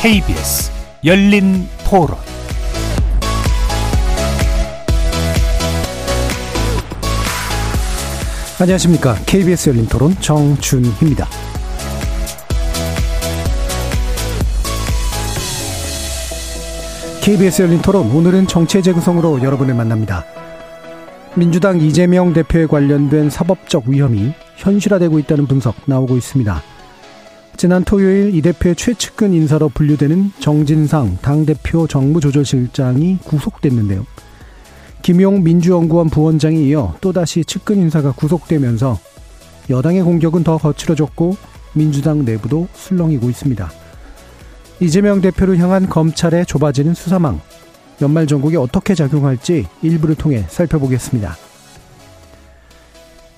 KBS 열린 토론 안녕하십니까. KBS 열린 토론 정준희입니다. KBS 열린 토론 오늘은 정체 재구성으로 여러분을 만납니다. 민주당 이재명 대표에 관련된 사법적 위험이 현실화되고 있다는 분석 나오고 있습니다. 지난 토요일 이 대표의 최측근 인사로 분류되는 정진상 당대표 정무조절실장이 구속됐는데요. 김용 민주연구원 부원장이 이어 또다시 측근 인사가 구속되면서 여당의 공격은 더 거칠어졌고 민주당 내부도 술렁이고 있습니다. 이재명 대표를 향한 검찰의 좁아지는 수사망, 연말 전국에 어떻게 작용할지 일부를 통해 살펴보겠습니다.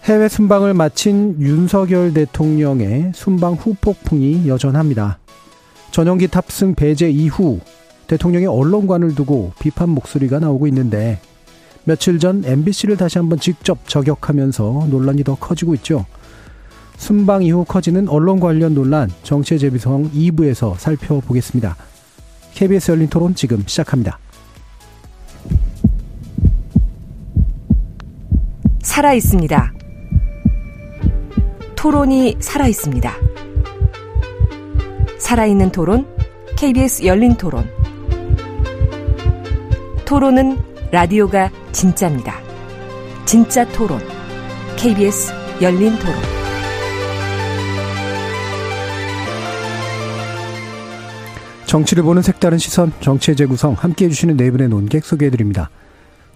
해외 순방을 마친 윤석열 대통령의 순방 후폭풍이 여전합니다. 전용기 탑승 배제 이후 대통령의 언론관을 두고 비판 목소리가 나오고 있는데 며칠 전 MBC를 다시 한번 직접 저격하면서 논란이 더 커지고 있죠. 순방 이후 커지는 언론 관련 논란 정치의 재비성 2부에서 살펴보겠습니다. KBS 열린 토론 지금 시작합니다. 살아 있습니다. 토론이 살아 있습니다. 살아있는 토론, KBS 열린 토론. 토론은 라디오가 진짜입니다. 진짜 토론, KBS 열린 토론. 정치를 보는 색다른 시선, 정치의 재구성 함께 해 주시는 네 분의 논객 소개해드립니다.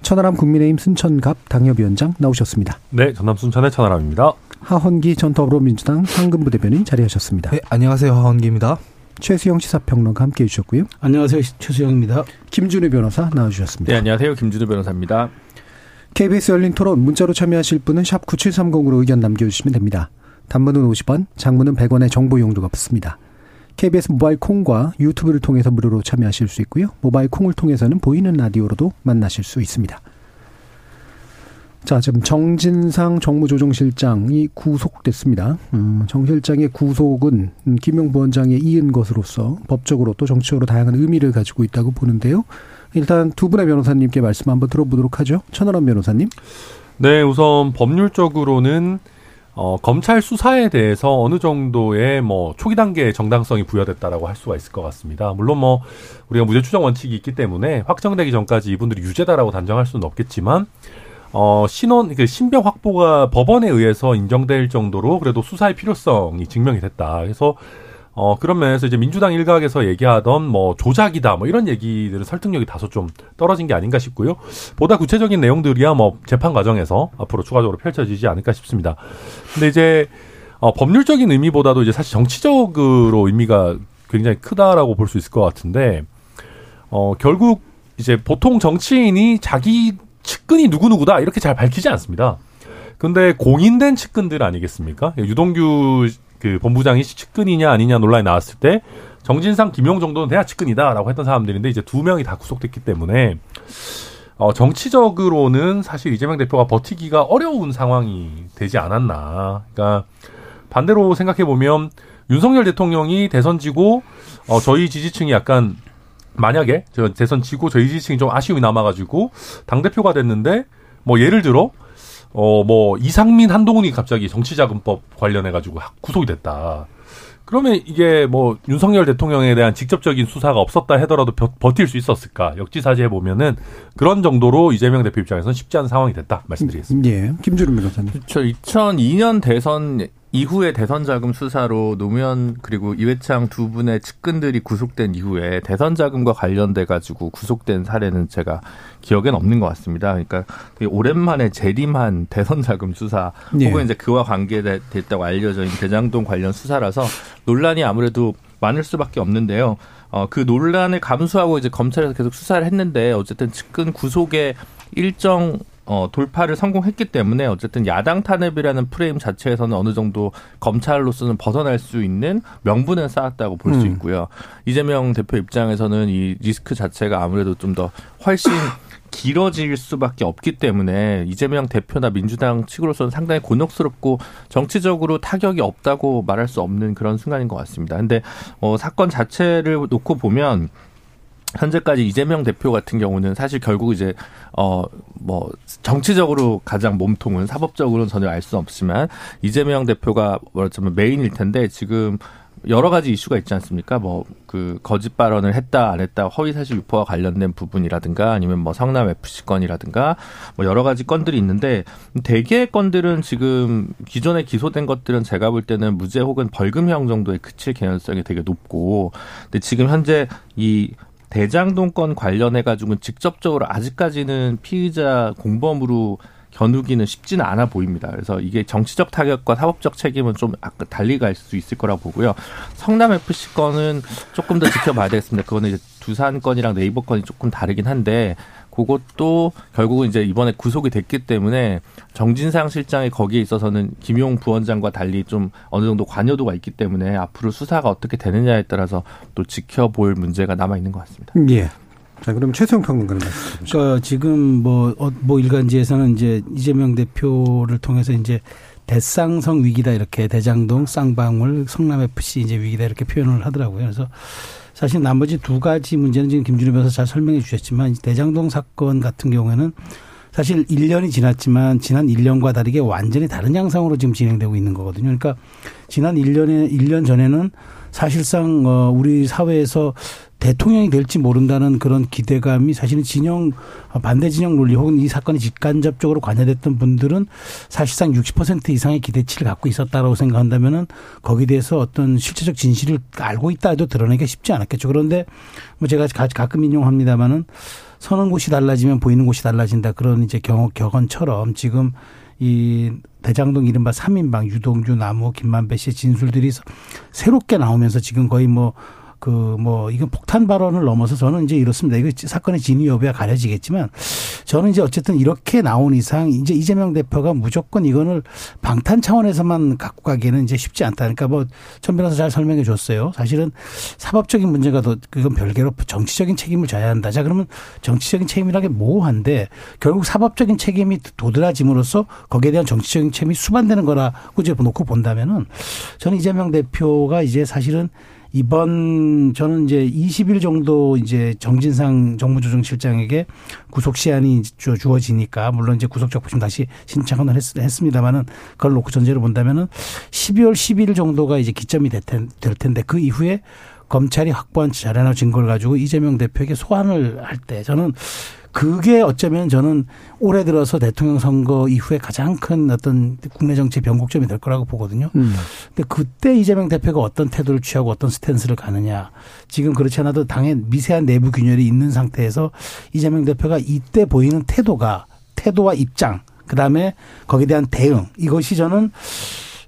천하람 국민의힘 순천갑 당협위원장 나오셨습니다. 네, 전남 순천의 천하람입니다. 하헌기 전 더불어민주당 상근부 대변인 자리하셨습니다. 네, 안녕하세요. 하헌기입니다. 최수영 시사평론가 함께해 주셨고요. 안녕하세요. 최수영입니다. 김준우 변호사 나와주셨습니다. 네, 안녕하세요. 김준우 변호사입니다. KBS 열린 토론 문자로 참여하실 분은 샵 9730으로 의견 남겨주시면 됩니다. 단문은 50원, 장문은 100원의 정보 용도가 붙습니다. KBS 모바일 콩과 유튜브를 통해서 무료로 참여하실 수 있고요. 모바일 콩을 통해서는 보이는 라디오로도 만나실 수 있습니다. 자, 지금 정진상 정무조정실장이 구속됐습니다. 음, 정 실장의 구속은 김용 부원장에 이은 것으로서 법적으로 또 정치적으로 다양한 의미를 가지고 있다고 보는데요. 일단 두 분의 변호사님께 말씀 한번 들어보도록 하죠. 천하람 변호사님. 네, 우선 법률적으로는 어, 검찰 수사에 대해서 어느 정도의 뭐 초기 단계의 정당성이 부여됐다라고 할 수가 있을 것 같습니다. 물론 뭐 우리가 무죄 추정 원칙이 있기 때문에 확정되기 전까지 이분들이 유죄다라고 단정할 수는 없겠지만 어, 신원, 그 신병 확보가 법원에 의해서 인정될 정도로 그래도 수사의 필요성이 증명이 됐다. 그래서 어, 그런 면에서 이제 민주당 일각에서 얘기하던 뭐 조작이다 뭐 이런 얘기들은 설득력이 다소 좀 떨어진 게 아닌가 싶고요. 보다 구체적인 내용들이야 뭐 재판 과정에서 앞으로 추가적으로 펼쳐지지 않을까 싶습니다. 근데 이제 어, 법률적인 의미보다도 이제 사실 정치적으로 의미가 굉장히 크다라고 볼 수 있을 것 같은데 어, 결국 이제 보통 정치인이 자기 측근이 누구누구다 이렇게 잘 밝히지 않습니다. 근데 공인된 측근들 아니겠습니까? 유동규 그 본부장이 측근이냐 아니냐 논란이 나왔을 때 정진상, 김용 정도는 대야 측근이다라고 했던 사람들인데 이제 두 명이 다 구속됐기 때문에 어, 정치적으로는 사실 이재명 대표가 버티기가 어려운 상황이 되지 않았나. 그러니까 반대로 생각해 보면 윤석열 대통령이 대선 지고 어, 저희 지지층이 약간 만약에 저 대선 지고 저희 지지층이 좀 아쉬움이 남아가지고 당 대표가 됐는데 뭐 예를 들어 어, 뭐, 이상민, 한동훈이 갑자기 정치자금법 관련해 가지고 구속이 됐다. 그러면 이게 뭐, 윤석열 대통령에 대한 직접적인 수사가 없었다 하더라도 버 틸 수 있었을까? 역지사지해 보면은 그런 정도로 이재명 대표 입장에서는 쉽지 않은 상황이 됐다. 말씀드리겠습니다. 예. 김주름 변호사님. 저 2002년 대선 이후에 대선 자금 수사로 노무현 그리고 이회창 두 분의 측근들이 구속된 이후에 대선 자금과 관련돼 가지고 구속된 사례는 제가 기억엔 없는 것 같습니다. 그러니까 오랜만에 재림한 대선 자금 수사 예. 혹은 이제 그와 관계됐다고 알려져 있는 대장동 관련 수사라서 논란이 아무래도 많을 수밖에 없는데요. 어, 그 논란을 감수하고 이제 검찰에서 계속 수사를 했는데 어쨌든 측근 구속의 일정 어, 돌파를 성공했기 때문에 어쨌든 야당 탄핵이라는 프레임 자체에서는 어느 정도 검찰로서는 벗어날 수 있는 명분은 쌓았다고 볼수 음. 있고요. 이재명 대표 입장에서는 이 리스크 자체가 아무래도 좀 더 훨씬 길어질 수밖에 없기 때문에 이재명 대표나 민주당 측으로서는 상당히 곤혹스럽고 정치적으로 타격이 없다고 말할 수 없는 그런 순간인 것 같습니다. 근데 어, 사건 자체를 놓고 보면 현재까지 이재명 대표 같은 경우는 사실 결국 이제 어 뭐 정치적으로 가장 몸통은 사법적으로는 전혀 알 수 없지만 이재명 대표가 뭐라자면 메인일 텐데 지금 여러 가지 이슈가 있지 않습니까? 뭐 그 거짓 발언을 했다 안 했다 허위 사실 유포와 관련된 부분이라든가 아니면 뭐 성남 FC 건이라든가 뭐 여러 가지 건들이 있는데 대개의 건들은 지금 기존에 기소된 것들은 제가 볼 때는 무죄 혹은 벌금형 정도에 그칠 개연성이 되게 높고 근데 지금 현재 이 대장동 건 관련해 가지고는 직접적으로 아직까지는 피의자 공범으로 겨누기는 쉽지는 않아 보입니다. 그래서 이게 정치적 타격과 사법적 책임은 좀 아까 달리 갈 수 있을 거라 보고요. 성남 FC 건은 조금 더 지켜봐야 되겠습니다. 그거는 이제 두산 건이랑 네이버 건이 조금 다르긴 한데 그것도 결국은 이제 이번에 구속이 됐기 때문에 정진상 실장이 거기에 있어서는 김용 부원장과 달리 좀 어느 정도 관여도가 있기 때문에 앞으로 수사가 어떻게 되느냐에 따라서 또 지켜볼 문제가 남아 있는 것 같습니다. 예. 자, 그럼 최수영 평론가님 말씀해 주시죠. 그러니까 지금 뭐, 어, 뭐 일간지에서는 이제 이재명 대표를 통해서 이제 대쌍성 위기다 이렇게 대장동, 쌍방울, 성남FC 이제 위기다 이렇게 표현을 하더라고요. 그래서 사실 나머지 두 가지 문제는 지금 김준호 변호사 잘 설명해 주셨지만 대장동 사건 같은 경우에는 사실 1년이 지났지만 지난 1년과 다르게 완전히 다른 양상으로 지금 진행되고 있는 거거든요. 그러니까 지난 1년에 1년 전에는 사실상 어 우리 사회에서 대통령이 될지 모른다는 그런 기대감이 사실은 진영 반대 진영 논리 혹은 이 사건에 직간접적으로 관여됐던 분들은 사실상 60% 이상의 기대치를 갖고 있었다라고 생각한다면은 거기에 대해서 어떤 실체적 진실을 알고 있다 해도 드러내기가 쉽지 않았겠죠. 그런데 뭐 제가 가끔 인용합니다마는 서는 곳이 달라지면 보이는 곳이 달라진다 그런 이제 경, 격언처럼 지금 이 대장동 이른바 3인방 유동규 나무 김만배 씨의 진술들이 새롭게 나오면서 지금 거의 뭐 그 뭐 이건 폭탄 발언을 넘어서 저는 이제 이렇습니다. 이거 사건의 진위 여부야 가려지겠지만 저는 이제 어쨌든 이렇게 나온 이상 이제 이재명 대표가 무조건 이거를 방탄 차원에서만 갖고 가기에는 이제 쉽지 않다. 그러니까 뭐천 변호사 잘 설명해 줬어요. 사실은 사법적인 문제가 더 그건 별개로 정치적인 책임을 져야 한다. 자 그러면 정치적인 책임이라는 게 모호한데 결국 사법적인 책임이 도드라짐으로써 거기에 대한 정치적인 책임이 수반되는 거라고 이제 놓고 본다면은 저는 이재명 대표가 이제 사실은 이번 저는 이제 20일 정도 이제 정진상 정무조정실장에게 구속 시한이 주어지니까 물론 이제 구속적부심 다시 신청은 했, 습니다마는 그걸 놓고 전제를 본다면은 12월 10일 정도가 이제 기점이 될 텐데 그 이후에 검찰이 확보한 자료나 증거를 가지고 이재명 대표에게 소환을 할 때 저는 그게 어쩌면 저는 올해 들어서 대통령 선거 이후에 가장 큰 어떤 국내 정치 변곡점이 될 거라고 보거든요. 음. 근데 그때 이재명 대표가 어떤 태도를 취하고 어떤 스탠스를 가느냐. 지금 그렇지 않아도 당의 미세한 내부 균열이 있는 상태에서 이재명 대표가 이때 보이는 태도가 태도와 입장, 그 다음에 거기에 대한 대응 이것이 저는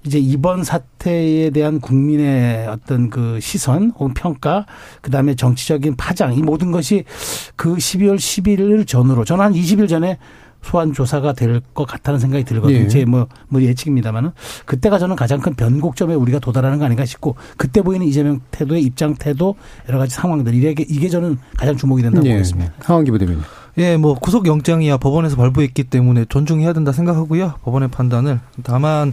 이제 이번 사태에 대한 국민의 어떤 그 시선 혹은 평가 그다음에 정치적인 파장 이 모든 것이 그 12월 11일 전후로 저는 한 20일 전에 소환 조사가 될 것 같다는 생각이 들거든요. 네. 제 뭐, 뭐 예측입니다만은 그때가 저는 가장 큰 변곡점에 우리가 도달하는 거 아닌가 싶고 그때 보이는 이재명 태도의 입장 태도 여러 가지 상황들 이게 이게 저는 가장 주목이 된다고 네. 보겠습니다. 하원기 부대변인. 예, 뭐 구속 영장이야 법원에서 발부했기 때문에 존중해야 된다 생각하고요. 법원의 판단을 다만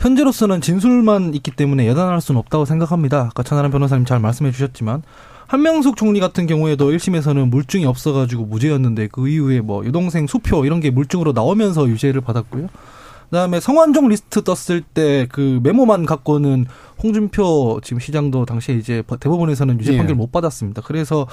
현재로서는 진술만 있기 때문에 여단할 수는 없다고 생각합니다. 아까 천하람 변호사님 잘 말씀해 주셨지만 한명숙 총리 같은 경우에도 1심에서는 물증이 없어가지고 무죄였는데 그 이후에 뭐 여동생 수표 이런 게 물증으로 나오면서 유죄를 받았고요. 그다음에 성완종 리스트 떴을 때 그 메모만 갖고는 홍준표 지금 시장도 당시에 이제 대법원에서는 유죄 판결 예. 못 받았습니다. 그래서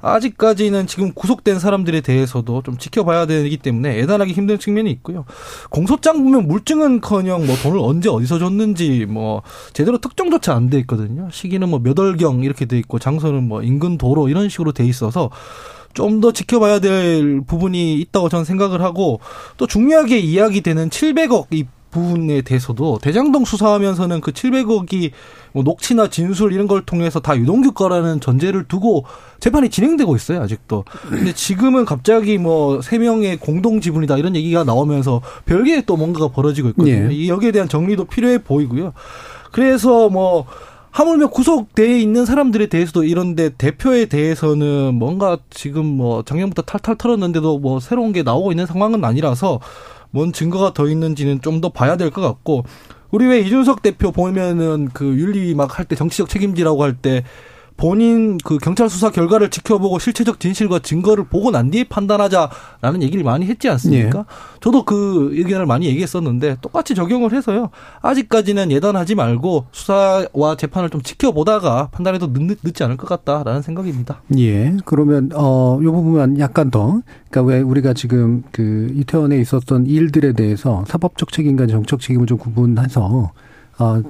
아직까지는 지금 구속된 사람들에 대해서도 좀 지켜봐야 되기 때문에 애단하기 힘든 측면이 있고요. 공소장 보면 물증은커녕 뭐 돈을 언제 어디서 줬는지 뭐 제대로 특정조차 안 돼 있거든요. 시기는 뭐 몇 월경 이렇게 돼 있고 장소는 뭐 인근 도로 이런 식으로 돼 있어서 좀 더 지켜봐야 될 부분이 있다고 저는 생각을 하고 또 중요하게 이야기되는 700억 이 부분에 대해서도 대장동 수사하면서는 그 700억이 뭐 녹취나 진술 이런 걸 통해서 다 유동규 거라는 전제를 두고 재판이 진행되고 있어요 아직도. 근데 지금은 갑자기 뭐 세 명의 공동 지분이다 이런 얘기가 나오면서 별개의 또 뭔가가 벌어지고 있거든요. 예. 여기에 대한 정리도 필요해 보이고요. 그래서 뭐 하물며 구속돼 있는 사람들에 대해서도 이런데 대표에 대해서는 뭔가 지금 뭐 작년부터 탈탈 털었는데도 뭐 새로운 게 나오고 있는 상황은 아니라서 뭔 증거가 더 있는지는 좀 더 봐야 될 것 같고 우리 왜 이준석 대표 보면은 그 윤리 막 할 때 정치적 책임지라고 할 때 본인 그 경찰 수사 결과를 지켜보고 실체적 진실과 증거를 보고 난 뒤에 판단하자라는 얘기를 많이 했지 않습니까? 예. 저도 그 의견을 많이 얘기했었는데 똑같이 적용을 해서요. 아직까지는 예단하지 말고 수사와 재판을 좀 지켜보다가 판단해도 늦, 늦지 않을 것 같다라는 생각입니다. 예. 그러면 어, 요 부분만 약간 더 그러니까 왜 우리가 지금 그 이태원에 있었던 일들에 대해서 사법적 책임과 정적 책임을 좀 구분해서 어,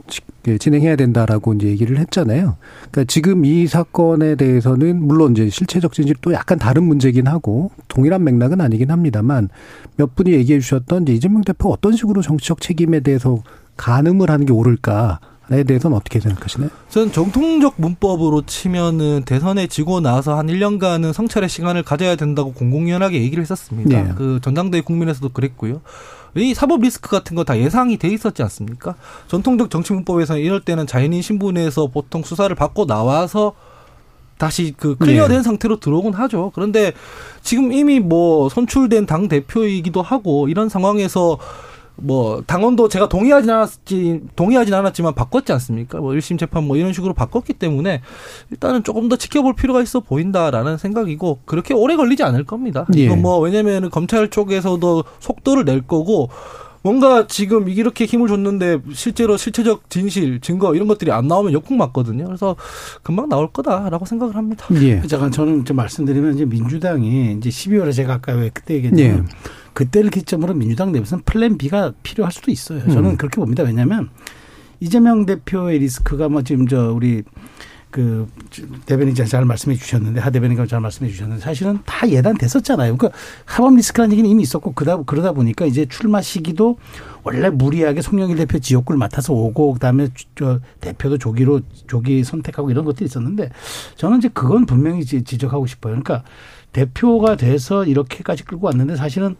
진행해야 된다라고 이제 얘기를 했잖아요. 그러니까 지금 이 사건에 대해서는 물론 이제 실체적 진실 또 약간 다른 문제긴 하고 동일한 맥락은 아니긴 합니다만 몇 분이 얘기해 주셨던 이제 이재명 대표 어떤 식으로 정치적 책임에 대해서 가늠을 하는 게 옳을까 에 대해서는 어떻게 생각하시나요? 저는 정통적 문법으로 치면은 대선에 지고 나서 한 1년간은 성찰의 시간을 가져야 된다고 공공연하게 얘기를 했었습니다. 네. 그 전당대회 국민에서도 그랬고요. 이 사법 리스크 같은 거 다 예상이 돼 있었지 않습니까? 전통적 정치 문법에서는 이럴 때는 자연인 신분에서 보통 수사를 받고 나와서 다시 그 클리어된 네. 상태로 들어오곤 하죠. 그런데 지금 이미 뭐 선출된 당 대표이기도 하고 이런 상황에서 뭐 당원도 제가 동의하진 않았지 동의하진 않았지만 바꿨지 않습니까? 뭐 1심 재판 뭐 이런 식으로 바꿨기 때문에 일단은 조금 더 지켜볼 필요가 있어 보인다라는 생각이고 그렇게 오래 걸리지 않을 겁니다. 예. 이건 뭐 왜냐면은 검찰 쪽에서도 속도를 낼 거고 뭔가 지금 이렇게 힘을 줬는데 실제로 실체적 진실, 증거 이런 것들이 안 나오면 역풍 맞거든요. 그래서 금방 나올 거다라고 생각을 합니다. 예. 잠깐 저는 좀 말씀드리면 이제 민주당이 이제 12월에 제가 아까 왜 그때 얘기했냐면 예. 그때를 기점으로 민주당 내부에서는 플랜 B가 필요할 수도 있어요. 저는 음. 그렇게 봅니다. 왜냐하면 이재명 대표의 리스크가 뭐 지금 저 우리 그 대변인이 잘 말씀해 주셨는데 하 대변인가 잘 말씀해 주셨는데 사실은 다 예단됐었잖아요. 그러니까 하법 리스크라는 얘기는 이미 있었고 그러다 그러다 보니까 이제 출마 시기도 원래 무리하게 송영길 대표 지역구를 맡아서 오고 그다음에 저 대표도 조기로 조기 선택하고 이런 것들이 있었는데 저는 이제 그건 분명히 지- 지적하고 싶어요. 그러니까 대표가 돼서 이렇게까지 끌고 왔는데 사실은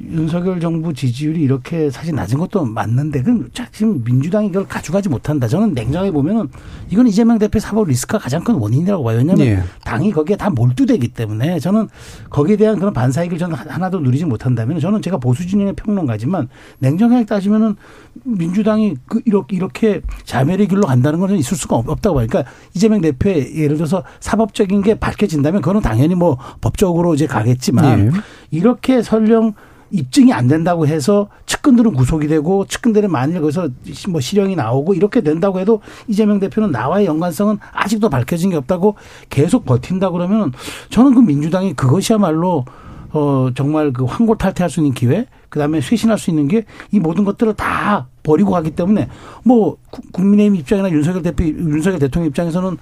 윤석열 정부 지지율이 이렇게 사실 낮은 것도 맞는데 그럼 자, 지금 민주당이 이걸 가져가지 못한다. 저는 냉정하게 보면은 이건 이재명 대표 사법 리스크가 가장 큰 원인이라고 봐요. 왜냐하면 예. 당이 거기에 다 몰두되기 때문에 저는 거기에 대한 그런 반사이익을 저는 하나도 누리지 못한다면 저는 제가 보수 진영의 평론가지만 냉정하게 따지면은 민주당이 그 이렇게 이렇게 자멸의 길로 간다는 건 있을 수가 없- 없다고 봐요. 그러니까 이재명 대표의 예를 들어서 사법적인 게 밝혀진다면 그거는 당연히 뭐 법적으로 이제 가겠지만 예. 이렇게 설령 입증이 안 된다고 해서 측근들은 구속이 되고 측근들은 만일 거기서 뭐 실형이 나오고 이렇게 된다고 해도 이재명 대표는 나와의 연관성은 아직도 밝혀진 게 없다고 계속 버틴다 그러면 저는 그 민주당이 그것이야말로 어 정말 그 환골탈퇴할 수 있는 기회 그다음에 쇄신할 수 있는 게 이 모든 것들을 다 버리고 가기 때문에 뭐 구- 국민의힘 입장이나 윤석열 대표 윤석열 대통령 입장에서는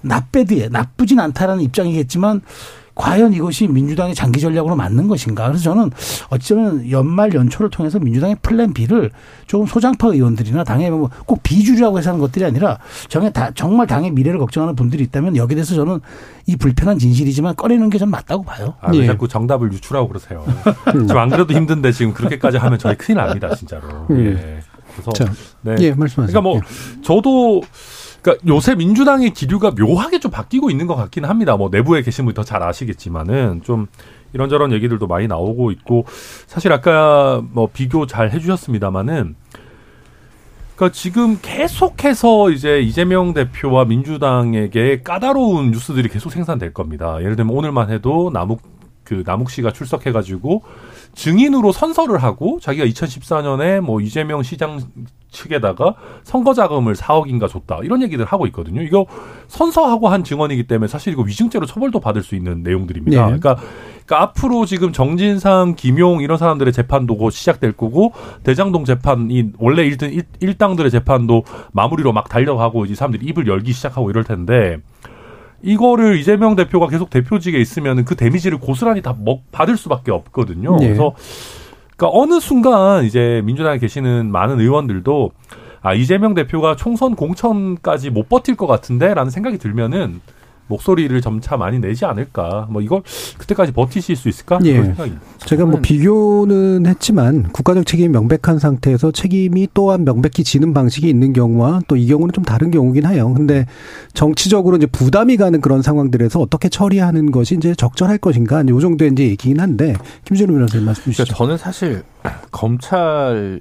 나빼드에 나쁘진 않다라는 입장이겠지만 과연 이것이 민주당의 장기 전략으로 맞는 것인가? 그래서 저는 어쩌면 연말 연초를 통해서 민주당의 플랜 B를 조금 소장파 의원들이나 당의 뭐꼭 비주류라고 해서 하는 것들이 아니라 정말, 당의 미래를 걱정하는 분들이 있다면 여기에 대해서 저는 이 불편한 진실이지만 꺼내는 게 좀 맞다고 봐요. 아, 왜 예. 자꾸 정답을 유출하고 그러세요. 지금 안 그래도 힘든데 지금 그렇게까지 하면 저희 큰일 납니다, 진짜로. 음. 예. 그래서 자, 네. 예, 말씀하세요. 그러니까 뭐 저도 그러니까 요새 민주당의 기류가 묘하게 좀 바뀌고 있는 것 같기는 합니다. 뭐 내부에 계신 분이 더 잘 아시겠지만은 좀 이런저런 얘기들도 많이 나오고 있고 사실 아까 뭐 비교 잘 해주셨습니다마는 그러니까 지금 계속해서 이제 이재명 대표와 민주당에게 까다로운 뉴스들이 계속 생산될 겁니다. 예를 들면 오늘만 해도 남욱 그 남욱 씨가 출석해가지고 증인으로 선서를 하고 자기가 2014년에 뭐 이재명 시장 측에다가 선거 자금을 4억인가 줬다 이런 얘기들 하고 있거든요. 이거 선서하고 한 증언이기 때문에 사실 이거 위증죄로 처벌도 받을 수 있는 내용들입니다. 네. 그러니까, 그러니까 앞으로 지금 정진상, 김용 이런 사람들의 재판도 곧 시작될 거고 대장동 재판이 원래 1등 1, 당들의 재판도 마무리로 막 달려가고 이제 사람들이 입을 열기 시작하고 이럴 텐데 이거를 이재명 대표가 계속 대표직에 있으면 그 데미지를 고스란히 다 먹, 받을 수밖에 없거든요. 네. 그래서 그러니까 어느 순간 이제 민주당에 계시는 많은 의원들도 아 이재명 대표가 총선 공천까지 못 버틸 것 같은데라는 생각이 들면은 목소리를 점차 많이 내지 않을까. 뭐 이걸 그때까지 버티실 수 있을까? 예. 제가 뭐 비교는 했지만 국가적 책임이 명백한 상태에서 책임이 또한 명백히 지는 방식이 있는 경우와 또 이 경우는 좀 다른 경우긴 해요. 근데 정치적으로 이제 부담이 가는 그런 상황들에서 어떻게 처리하는 것이 이제 적절할 것인가 요 정도의 이제 얘기긴 한데 김준우 변호사님 말씀 주시죠. 그러니까 저는 사실 검찰이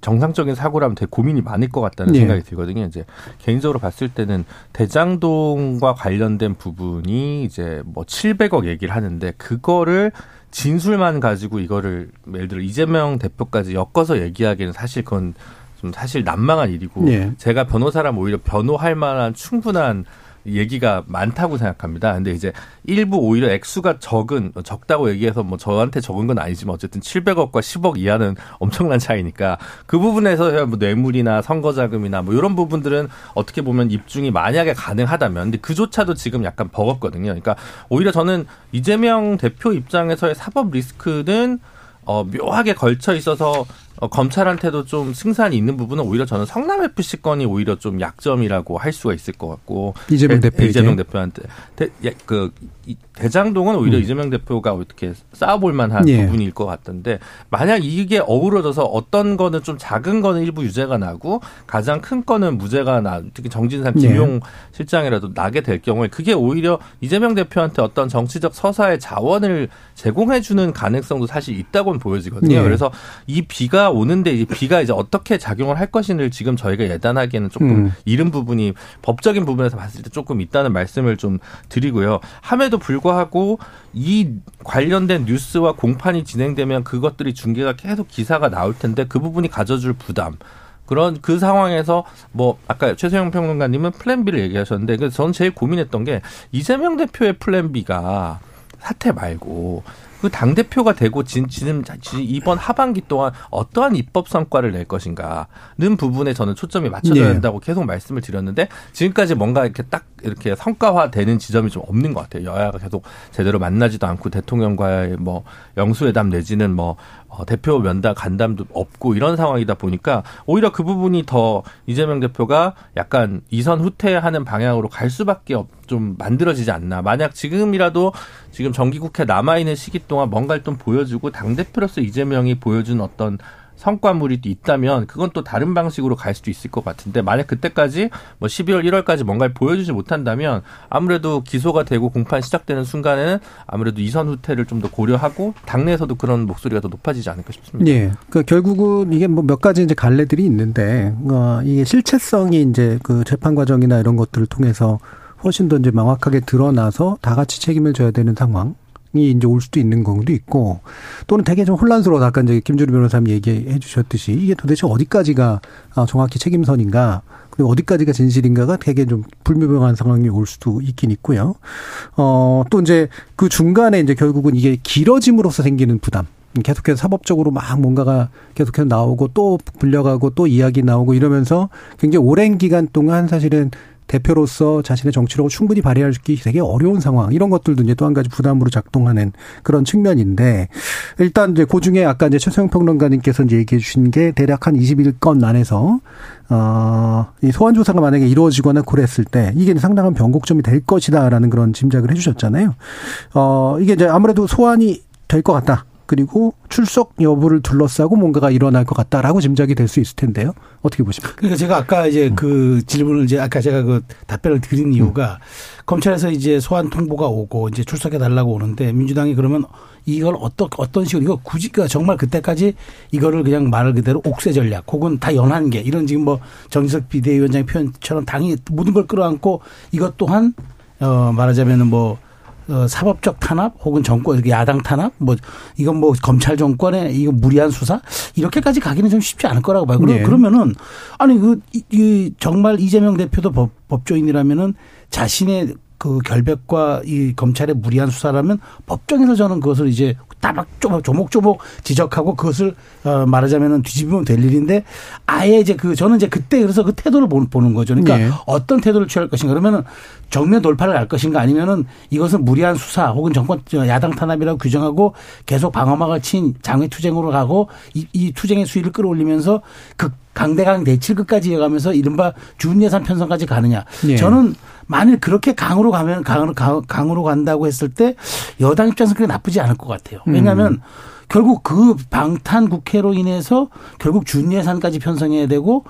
정상적인 사고라면 되게 고민이 많을 것 같다는 예. 생각이 들거든요. 이제 개인적으로 봤을 때는 대장동과 관련된 부분이 이제 뭐 700억 얘기를 하는데 그거를 진술만 가지고 이거를 예를 들어 이재명 대표까지 엮어서 얘기하기는 사실 그건 좀 사실 난망한 일이고 예. 제가 변호사라면 오히려 변호할 만한 충분한 얘기가 많다고 생각합니다. 근데 이제 일부 오히려 액수가 적은 적다고 얘기해서 뭐 저한테 적은 건 아니지만 어쨌든 700억과 10억 이하는 엄청난 차이니까 그 부분에서 뭐 뇌물이나 선거 자금이나 뭐 이런 부분들은 어떻게 보면 입증이 만약에 가능하다면 근데 그조차도 지금 약간 버겁거든요. 그러니까 오히려 저는 이재명 대표 입장에서의 사법 리스크는 어, 묘하게 걸쳐 있어서 어, 검찰한테도 좀 승산이 있는 부분은 오히려 저는 성남 FC 건이 오히려 좀 약점이라고 할 수가 있을 것 같고 이재명 대- 대표에게. 이재명 대표한테 대, 예, 그 이- 대장동은 오히려 음. 이재명 대표가 어떻게 쌓아볼 만한 예. 부분일 것 같던데 만약 이게 어우러져서 어떤 거는 좀 작은 거는 일부 유죄가 나고 가장 큰 거는 무죄가 나 특히 정진상 예. 김용 실장이라도 나게 될 경우에 그게 오히려 이재명 대표한테 어떤 정치적 서사의 자원을 제공해 주는 가능성도 사실 있다고는 보여지거든요. 예. 그래서 이 비가 오는데 이 비가 이제 어떻게 작용을 할 것인지를 지금 저희가 예단하기에는 조금 음. 이른 부분이 법적인 부분에서 봤을 때 조금 있다는 말씀을 좀 드리고요. 함에도 불구하고 이 관련된 뉴스와 공판이 진행되면 그것들이 중계가 계속 기사가 나올 텐데 그 부분이 가져줄 부담. 그런 그 상황에서 뭐 아까 최소영 평론가님은 플랜 B를 얘기하셨는데 그래서 저는 제일 고민했던 게 이재명 대표의 플랜 B가 사태 말고 그 당 대표가 되고 진, 지금 지- 이번 하반기 동안 어떠한 입법 성과를 낼 것인가는 부분에 저는 초점이 맞춰져야 네. 된다고 계속 말씀을 드렸는데 지금까지 뭔가 이렇게 딱 이렇게 성과화되는 지점이 좀 없는 것 같아요. 여야가 계속 제대로 만나지도 않고 대통령과의 뭐 영수회담 내지는 뭐 어, 대표 면담 간담도 없고 이런 상황이다 보니까 오히려 그 부분이 더 이재명 대표가 약간 이선 후퇴하는 방향으로 갈 수밖에 없, 좀 만들어지지 않나. 만약 지금이라도 지금 정기국회 남아있는 시기 동안 뭔가를 좀 보여주고 당대표로서 이재명이 보여준 어떤 성과물이 있다면 그건 또 다른 방식으로 갈 수도 있을 것 같은데 만약 그때까지 뭐 12월 1월까지 뭔가를 보여주지 못한다면 아무래도 기소가 되고 공판 시작되는 순간에는 아무래도 이선 후퇴를 좀 더 고려하고 당내에서도 그런 목소리가 더 높아지지 않을까 싶습니다. 예. 그 결국은 이게 뭐 몇 가지 이제 갈래들이 있는데 어 이게 실체성이 이제 그 재판 과정이나 이런 것들을 통해서 훨씬 더 이제 명확하게 드러나서 다 같이 책임을 져야 되는 상황. 이 이제 올 수도 있는 경우도 있고 또는 되게 좀 혼란스러워 아까 이제 김주리 변호사님 얘기해 주셨듯이 이게 도대체 어디까지가 아, 정확히 책임선인가 그리고 어디까지가 진실인가가 되게 좀 불명확한 상황이 올 수도 있긴 있고요. 어, 또 이제 그 중간에 이제 결국은 이게 길어짐으로써 생기는 부담. 계속해서 사법적으로 막 뭔가가 계속해서 나오고 또 불려가고 또 이야기 나오고 이러면서 굉장히 오랜 기간 동안 사실은 대표로서 자신의 정치력을 충분히 발휘하기 되게 어려운 상황 이런 것들도 이제 또 한 가지 부담으로 작동하는 그런 측면인데 일단 이제 그 중에 아까 이제 최소영 평론가님께서 이제 얘기해 주신 게 대략 한 21건 안에서 어이 소환 조사가 만약에 이루어지거나 그랬을 때 이게 상당한 변곡점이 될 것이다라는 그런 짐작을 해 주셨잖아요. 어 이게 이제 아무래도 소환이 될 것 같다. 그리고 출석 여부를 둘러싸고 뭔가가 일어날 것 같다라고 짐작이 될 수 있을 텐데요. 어떻게 보십니까? 그러니까 제가 아까 이제 그 질문을 이제 아까 제가 그 답변을 드린 이유가 검찰에서 이제 소환 통보가 오고 이제 출석해 달라고 오는데 민주당이 그러면 이걸 어떤 어떤 식으로 이거 굳이 그 정말 그때까지 이거를 그냥 말 그대로 옥새 전략 혹은 다 연한 게 이런 지금 뭐 정지석 비대위원장의 표현처럼 당이 모든 걸 끌어안고 이것 또한 어 말하자면은 뭐 어, 사법적 탄압 혹은 정권 야당 탄압 뭐 이건 뭐 검찰 정권의 이거 무리한 수사 이렇게까지 가기는 좀 쉽지 않을 거라고 봐요. 그러, 네. 그러면은 아니 그 이, 이 정말 이재명 대표도 법, 법조인이라면은 자신의 그 결백과 이 검찰의 무리한 수사라면 법정에서 저는 그것을 이제 다막 조목조목 지적하고 그것을 어 말하자면은 뒤집으면 될 일인데 아예 이제 그 저는 이제 그때 그래서 그 태도를 보는 거죠. 그러니까 예. 어떤 태도를 취할 것인가 그러면은 정면 돌파를 할 것인가 아니면은 이것은 무리한 수사 혹은 정권 야당 탄압이라고 규정하고 계속 방어막을 친 장외 투쟁으로 가고 이, 이 투쟁의 수위를 끌어올리면서 극 강대강 대칠 끝까지 이어가면서 이른바 준예산 편성까지 가느냐. 예. 저는 만일 그렇게 강으로 가면 강으로 강- 강으로 간다고 했을 때 여당 입장에서 그게 나쁘지 않을 것 같아요. 왜냐하면 결국 그 방탄 국회로 인해서 결국 준 예산까지 편성해야 되고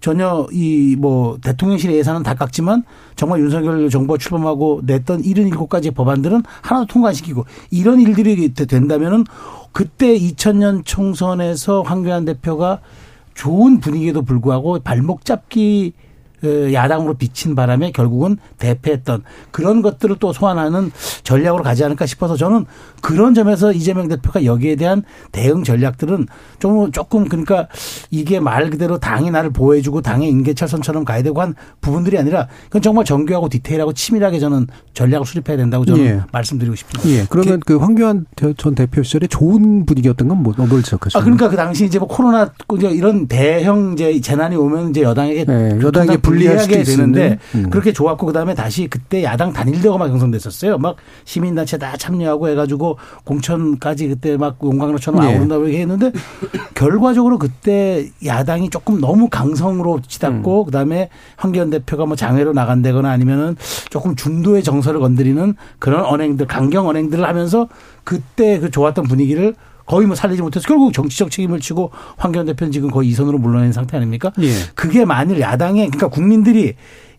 전혀 이 뭐 대통령실 예산은 다 깎지만 정말 윤석열 정부가 출범하고 냈던 77가지 법안들은 하나도 통과시키고 이런 일들이 된다면은 그때 2000년 총선에서 황교안 대표가 좋은 분위기에도 불구하고 발목 잡기 어, 야당으로 비친 바람에 결국은 대패했던 그런 것들을 또 소환하는 전략으로 가지 않을까 싶어서 저는 그런 점에서 이재명 대표가 여기에 대한 대응 전략들은 좀 조금 그러니까 이게 말 그대로 당이 나를 보호해주고 당의 인계철선처럼 가야 되고 한 부분들이 아니라 그건 정말 정교하고 디테일하고 치밀하게 저는 전략을 수립해야 된다고 저는 예. 말씀드리고 싶습니다. 예. 그러면 그 황교안 전 대표 시절에 좋은 분위기였던 건 뭐, 뭘 지적하시나요? 아, 그러니까 그 당시 이제 뭐 코로나 이런 대형 이제 재난이 오면 이제 여당에게 네, 여당에게 불리하게 되는데. 음. 그렇게 좋았고 그다음에 다시 그때 야당 단일대가 막 형성됐었어요. 막 시민단체 다 참여하고 해가지고 공천까지 그때 막 용광로처럼 예. 아우른다고 얘기했는데 결과적으로 그때 야당이 조금 너무 강성으로 치닫고 음. 그다음에 황교안 대표가 뭐 장외로 나간다거나 아니면은 조금 중도의 정서를 건드리는 그런 언행들 강경 언행들을 하면서 그때 그 좋았던 분위기를 거의 뭐 살리지 못해서 결국 정치적 책임을 지고 황교안 대표는 지금 거의 이선으로 물러낸 상태 아닙니까? 예. 그게 만일 야당에 그러니까 국민들이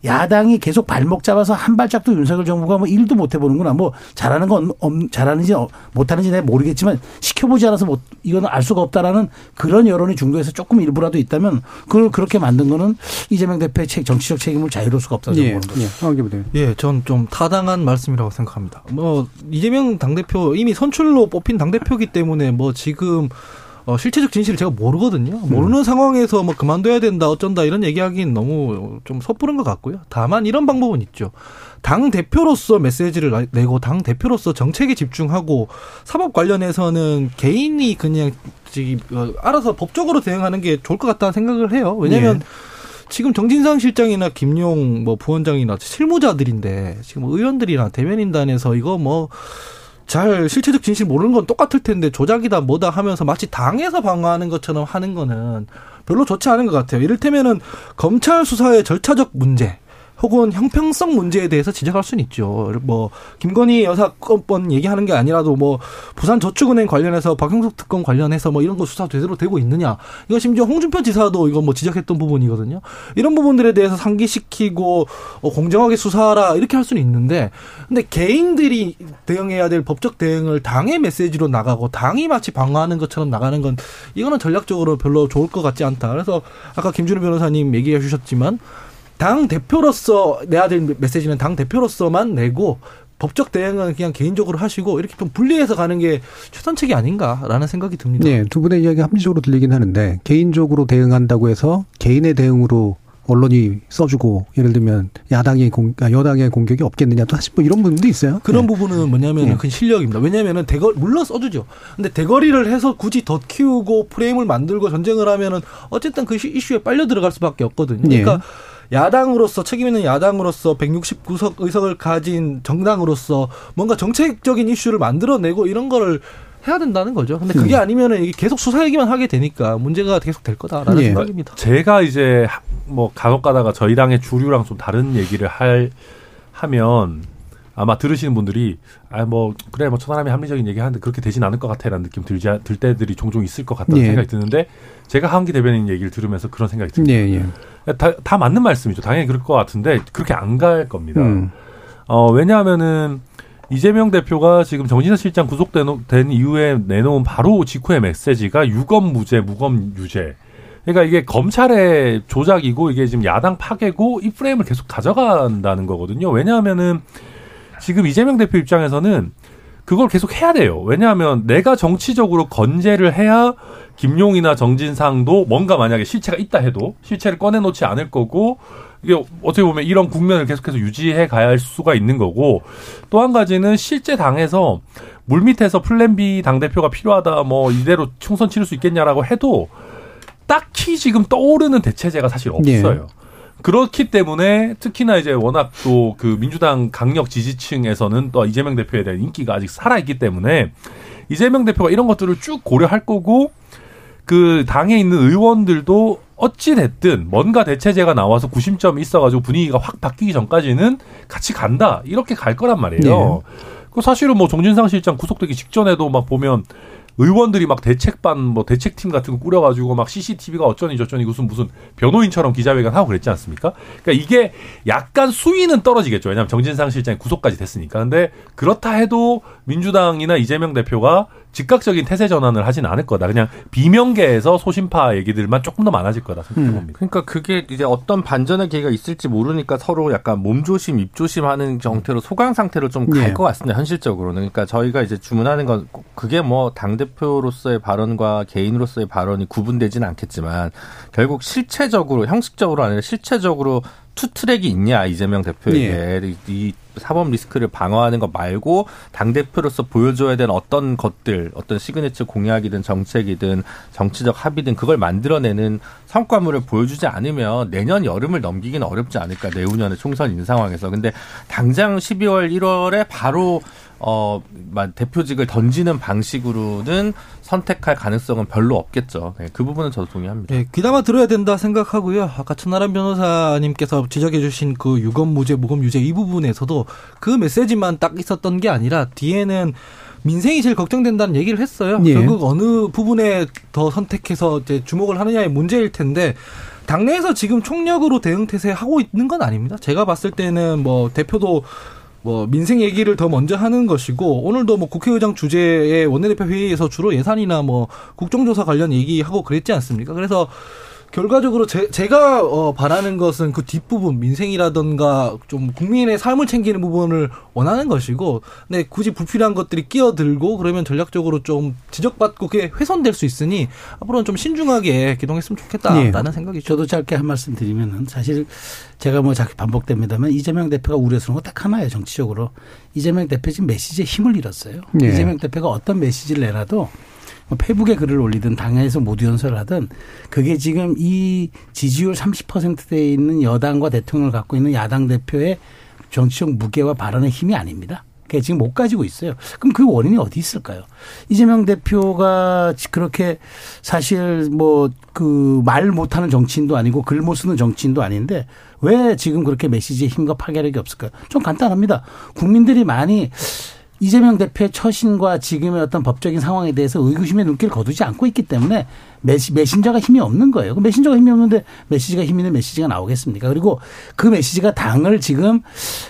야당이 계속 발목 잡아서 한 발짝도 윤석열 정부가 뭐 일도 못 해보는구나. 뭐 잘하는 건 없- 잘하는지 어- 못하는지 내가 모르겠지만 시켜보지 않아서 못 이거는 알 수가 없다라는 그런 여론이 중도에서 조금 일부라도 있다면 그걸 그렇게 만든 거는 이재명 대표의 책- 정치적 책임을 자유로울 수가 없다고 저는 예. 보는 거죠. 예. 예, 전좀 타당한 말씀이라고 생각합니다. 뭐 이재명 당 대표 이미 선출로 뽑힌 당 대표기 때문에 뭐 지금 어, 실체적 진실을 제가 모르거든요. 모르는 상황에서 뭐 그만둬야 된다, 어쩐다 이런 얘기하기는 너무 좀 섣부른 것 같고요. 다만 이런 방법은 있죠. 당 대표로서 메시지를 내고 당 대표로서 정책에 집중하고 사법 관련해서는 개인이 그냥 어, 알아서 법적으로 대응하는 게 좋을 것 같다는 생각을 해요. 왜냐하면 지금 정진상 실장이나 김용 뭐 부원장이나 실무자들인데 지금 의원들이나 대변인단에서 이거 뭐 잘 실체적 진실 모르는 건 똑같을 텐데 조작이다 뭐다 하면서 마치 당에서 방어하는 것처럼 하는 거는 별로 좋지 않은 것 같아요. 이를테면은 검찰 수사의 절차적 문제 혹은 형평성 문제에 대해서 지적할 수는 있죠. 뭐 김건희 여사 건번 얘기하는 게 아니라도 뭐 부산 저축은행 관련해서 박형석 특검 관련해서 뭐 이런 거 수사 제대로 되고 있느냐. 이거 심지어 홍준표 지사도 이거 뭐 지적했던 부분이거든요. 이런 부분들에 대해서 상기시키고 어, 공정하게 수사하라 이렇게 할 수는 있는데 근데 개인들이 대응해야 될 법적 대응을 당의 메시지로 나가고 당이 마치 방어하는 것처럼 나가는 건 이거는 전략적으로 별로 좋을 것 같지 않다. 그래서 아까 김준우 변호사님 얘기해 주셨지만 당 대표로서 내야 될 메시지는 당 대표로서만 내고 법적 대응은 그냥 개인적으로 하시고 이렇게 좀 분리해서 가는 게 최선책이 아닌가라는 생각이 듭니다. 예, 두 분의 이야기 합리적으로 들리긴 하는데 개인적으로 대응한다고 해서 개인의 대응으로 언론이 써주고 예를 들면 야당의 공, 아, 여당의 공격이 없겠느냐 또 사실 뭐 이런 부분도 있어요. 그런 예. 부분은 뭐냐면 예. 은 그건 실력입니다. 왜냐하면은 대거 물론 써주죠. 근데 대거리를 해서 굳이 더 키우고 프레임을 만들고 전쟁을 하면은 어쨌든 그 이슈- 이슈에 빨려 들어갈 수밖에 없거든요. 예. 그러니까 야당으로서 책임 있는 야당으로서 169석 의석을 가진 정당으로서 뭔가 정책적인 이슈를 만들어내고 이런 거를 해야 된다는 거죠. 근데 그게 음. 아니면은 이게 계속 수사 얘기만 하게 되니까 문제가 계속 될 거다라는 예. 생각입니다. 제가 이제 하- 뭐 간혹 가다가 저희 당의 주류랑 좀 다른 얘기를 할 하면 아마 들으시는 분들이 아 뭐 그래 뭐저 사람이 합리적인 얘기 하는데 그렇게 되진 않을 것 같아라는 느낌 들지 들 때들이 종종 있을 것 같다는 예. 생각이 드는데 제가 하은기 대변인 얘기를 들으면서 그런 생각이 듭니다. 예, 예. 다, 다 맞는 말씀이죠. 당연히 그럴 것 같은데 그렇게 안 갈 겁니다. 음. 어, 왜냐하면은 이재명 대표가 지금 정진석 실장 구속된 된 이후에 내놓은 바로 직후의 메시지가 유검 무죄, 무검 유죄. 그러니까 이게 검찰의 조작이고 이게 지금 야당 파괴고 이 프레임을 계속 가져간다는 거거든요. 왜냐하면은 지금 이재명 대표 입장에서는 그걸 계속 해야 돼요. 왜냐하면 내가 정치적으로 건재를 해야 김용이나 정진상도 뭔가 만약에 실체가 있다 해도 실체를 꺼내놓지 않을 거고 이게 어떻게 보면 이런 국면을 계속해서 유지해 가야 할 수가 있는 거고 또 한 가지는 실제 당에서 물밑에서 플랜 B 당 대표가 필요하다 뭐 이대로 총선 치를 수 있겠냐라고 해도 딱히 지금 떠오르는 대체제가 사실 없어요. 그렇기 때문에 특히나 이제 워낙 또 그 민주당 강력 지지층에서는 또 이재명 대표에 대한 인기가 아직 살아있기 때문에 이재명 대표가 이런 것들을 쭉 고려할 거고 그 당에 있는 의원들도 어찌 됐든 뭔가 대체제가 나와서 구심점이 있어가지고 분위기가 확 바뀌기 전까지는 같이 간다 이렇게 갈 거란 말이에요. 그 사실은 뭐 정진상 실장 구속되기 직전에도 막 보면 의원들이 막 대책반 뭐 대책팀 같은 거 꾸려가지고 막 CCTV가 어쩌니 저쩌니 무슨 무슨 변호인처럼 기자회견 하고 그랬지 않습니까? 그러니까 이게 약간 수위는 떨어지겠죠. 왜냐하면 정진상 실장이 구속까지 됐으니까. 근데 그렇다 해도 민주당이나 이재명 대표가 즉각적인 태세 전환을 하지는 않을 거다. 그냥 비명계에서 소심파 얘기들만 조금 더 많아질 거다 생각해 봅니다. 그러니까 그게 이제 어떤 반전의 기회가 있을지 모르니까 서로 약간 몸조심, 입조심하는 형태로 소강 상태로 좀갈 예. 것 같습니다. 현실적으로는. 그러니까 저희가 이제 주문하는 건 그게 뭐 당대 표로서의 발언과 개인으로서의 발언이 구분되지는 않겠지만 결국 실체적으로 형식적으로 아니라 실체적으로 two track이 있냐 이재명 대표에게 이, 이 사법 리스크를 방어하는 것 말고 당 대표로서 보여줘야 되는 어떤 것들, 어떤 시그니처 공약이든 정책이든 정치적 합의든 그걸 만들어내는 성과물을 보여주지 않으면 내년 여름을 넘기기는 어렵지 않을까 내후년에 총선 인 상황에서. 근데 당장 12월 1월에 바로 어, 막 대표직을 던지는 방식으로는 선택할 가능성은 별로 없겠죠. 네, 그 부분은 저도 동의합니다. 예, 귀담아 들어야 된다 생각하고요. 아까 천나람 변호사님께서 지적해주신 그 유검 무죄, 무검 유죄 이 부분에서도 그 메시지만 딱 있었던 게 아니라 뒤에는 민생이 제일 걱정된다는 얘기를 했어요. 예. 결국 어느 부분에 더 선택해서 이제 주목을 하느냐의 문제일 텐데 당내에서 지금 총력으로 대응 태세 하고 있는 건 아닙니다. 제가 봤을 때는 뭐 대표도 뭐 민생 얘기를 더 먼저 하는 것이고 오늘도 뭐 국회의장 주재의 원내대표 회의에서 주로 예산이나 뭐 국정조사 관련 얘기하고 그랬지 않습니까? 그래서 결과적으로 제, 제가 어, 바라는 것은 그 뒷부분 민생이라든가 좀 국민의 삶을 챙기는 부분을 원하는 것이고 근데 굳이 불필요한 것들이 끼어들고 그러면 전략적으로 좀 지적받고 그게 훼손될 수 있으니 앞으로는 좀 신중하게 기동했으면 좋겠다라는 예. 생각이죠. 저도 짧게 한 말씀 드리면은 사실 제가 뭐 자꾸 반복됩니다만 이재명 대표가 우려스러운 건딱 하나예요 정치적으로 이재명 대표 지금 메시지에 힘을 잃었어요. 예. 이재명 대표가 어떤 메시지를 내놔도 뭐 페북에 글을 올리든 당에서 모두 연설을 하든 그게 지금 이 지지율 30%대에 있는 여당과 대통령을 갖고 있는 야당 대표의 정치적 무게와 발언의 힘이 아닙니다. 그게 지금 못 가지고 있어요. 그럼 그 원인이 어디 있을까요? 이재명 대표가 그렇게 사실 뭐 그 말 못하는 정치인도 아니고 글 못 쓰는 정치인도 아닌데 왜 지금 그렇게 메시지에 힘과 파괴력이 없을까요? 좀 간단합니다. 국민들이 많이 이재명 대표의 처신과 지금의 어떤 법적인 상황에 대해서 의구심의 눈길을 거두지 않고 있기 때문에 메시, 메신저가 힘이 없는 거예요. 그 메신저가 힘이 없는데 메시지가 힘 있는 메시지가 나오겠습니까? 그리고 그 메시지가 당을 지금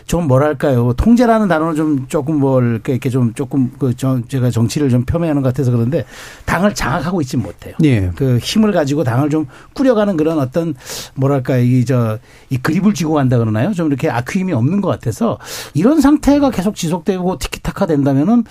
좀 뭐랄까요. 통제라는 단어는 좀 조금 뭘 이렇게 좀 조금 그 저- 제가 정치를 좀 폄훼하는 것 같아서 그런데 당을 장악하고 있지 못해요. 예. 그 힘을 가지고 당을 좀 꾸려가는 그런 어떤 뭐랄까 이 저이 그립을 쥐고 간다 그러나요? 좀 이렇게 아크 힘이 없는 것 같아서 이런 상태가 계속 지속되고 티키타카 된다면은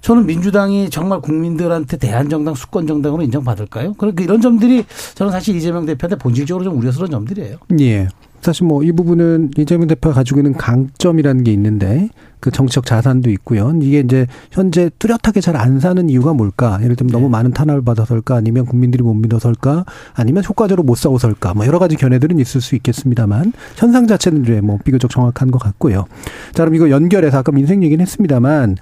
저는 민주당이 정말 국민들한테 대한정당 수권정당으로 인정받을까요? 그러니까 이런 점들이 저는 사실 이재명 대표한테 본질적으로 좀 우려스러운 점들이에요. 예. 사실 뭐 이 부분은 이재명 대표가 가지고 있는 강점이라는 게 있는데 그 정치적 자산도 있고요. 이게 이제 현재 뚜렷하게 잘 안 사는 이유가 뭘까? 예를 들면 너무 많은 탄압을 받아서일까? 아니면 국민들이 못 믿어서일까? 아니면 효과적으로 못 싸워서일까? 뭐 여러 가지 견해들은 있을 수 있겠습니다만 현상 자체는 이제 뭐 비교적 정확한 것 같고요. 자, 그럼 이거 연결해서 아까 민생 얘기는 했습니다만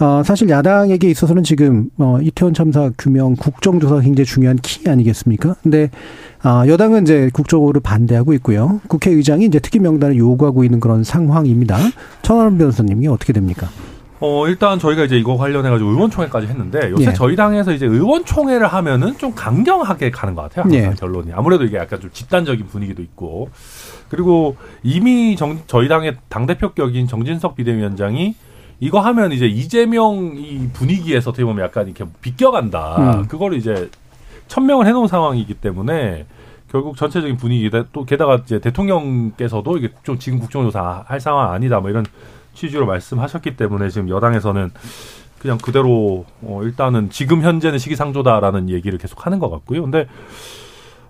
어 사실 야당에게 있어서는 지금 어 이태원 참사 규명 국정조사가 굉장히 중요한 키 아니겠습니까? 근데 아, 여당은 이제 국적으로 반대하고 있고요. 국회의장이 이제 특임 명단을 요구하고 있는 그런 상황입니다. 천하람 변호사님, 이게 어떻게 됩니까? 어, 일단 저희가 이제 이거 관련해가지고 의원총회까지 했는데 요새 예. 저희 당에서 이제 의원총회를 하면은 좀 강경하게 가는 것 같아요. 항상 예. 결론이. 아무래도 이게 약간 좀 집단적인 분위기도 있고. 그리고 이미 정, 저희 당의 당대표 격인 정진석 비대위원장이 이거 하면 이제 이재명 이 분위기에서 어떻게 보면 약간 이렇게 비껴간다. 음. 그거를 이제 천명을 해놓은 상황이기 때문에 결국 전체적인 분위기다 또 게다가 이제 대통령께서도 이게 국정 지금 국정조사 할 상황 아니다 뭐 이런 취지로 말씀하셨기 때문에 지금 여당에서는 그냥 그대로 어 일단은 지금 현재는 시기상조다라는 얘기를 계속 하는 것 같고요. 근데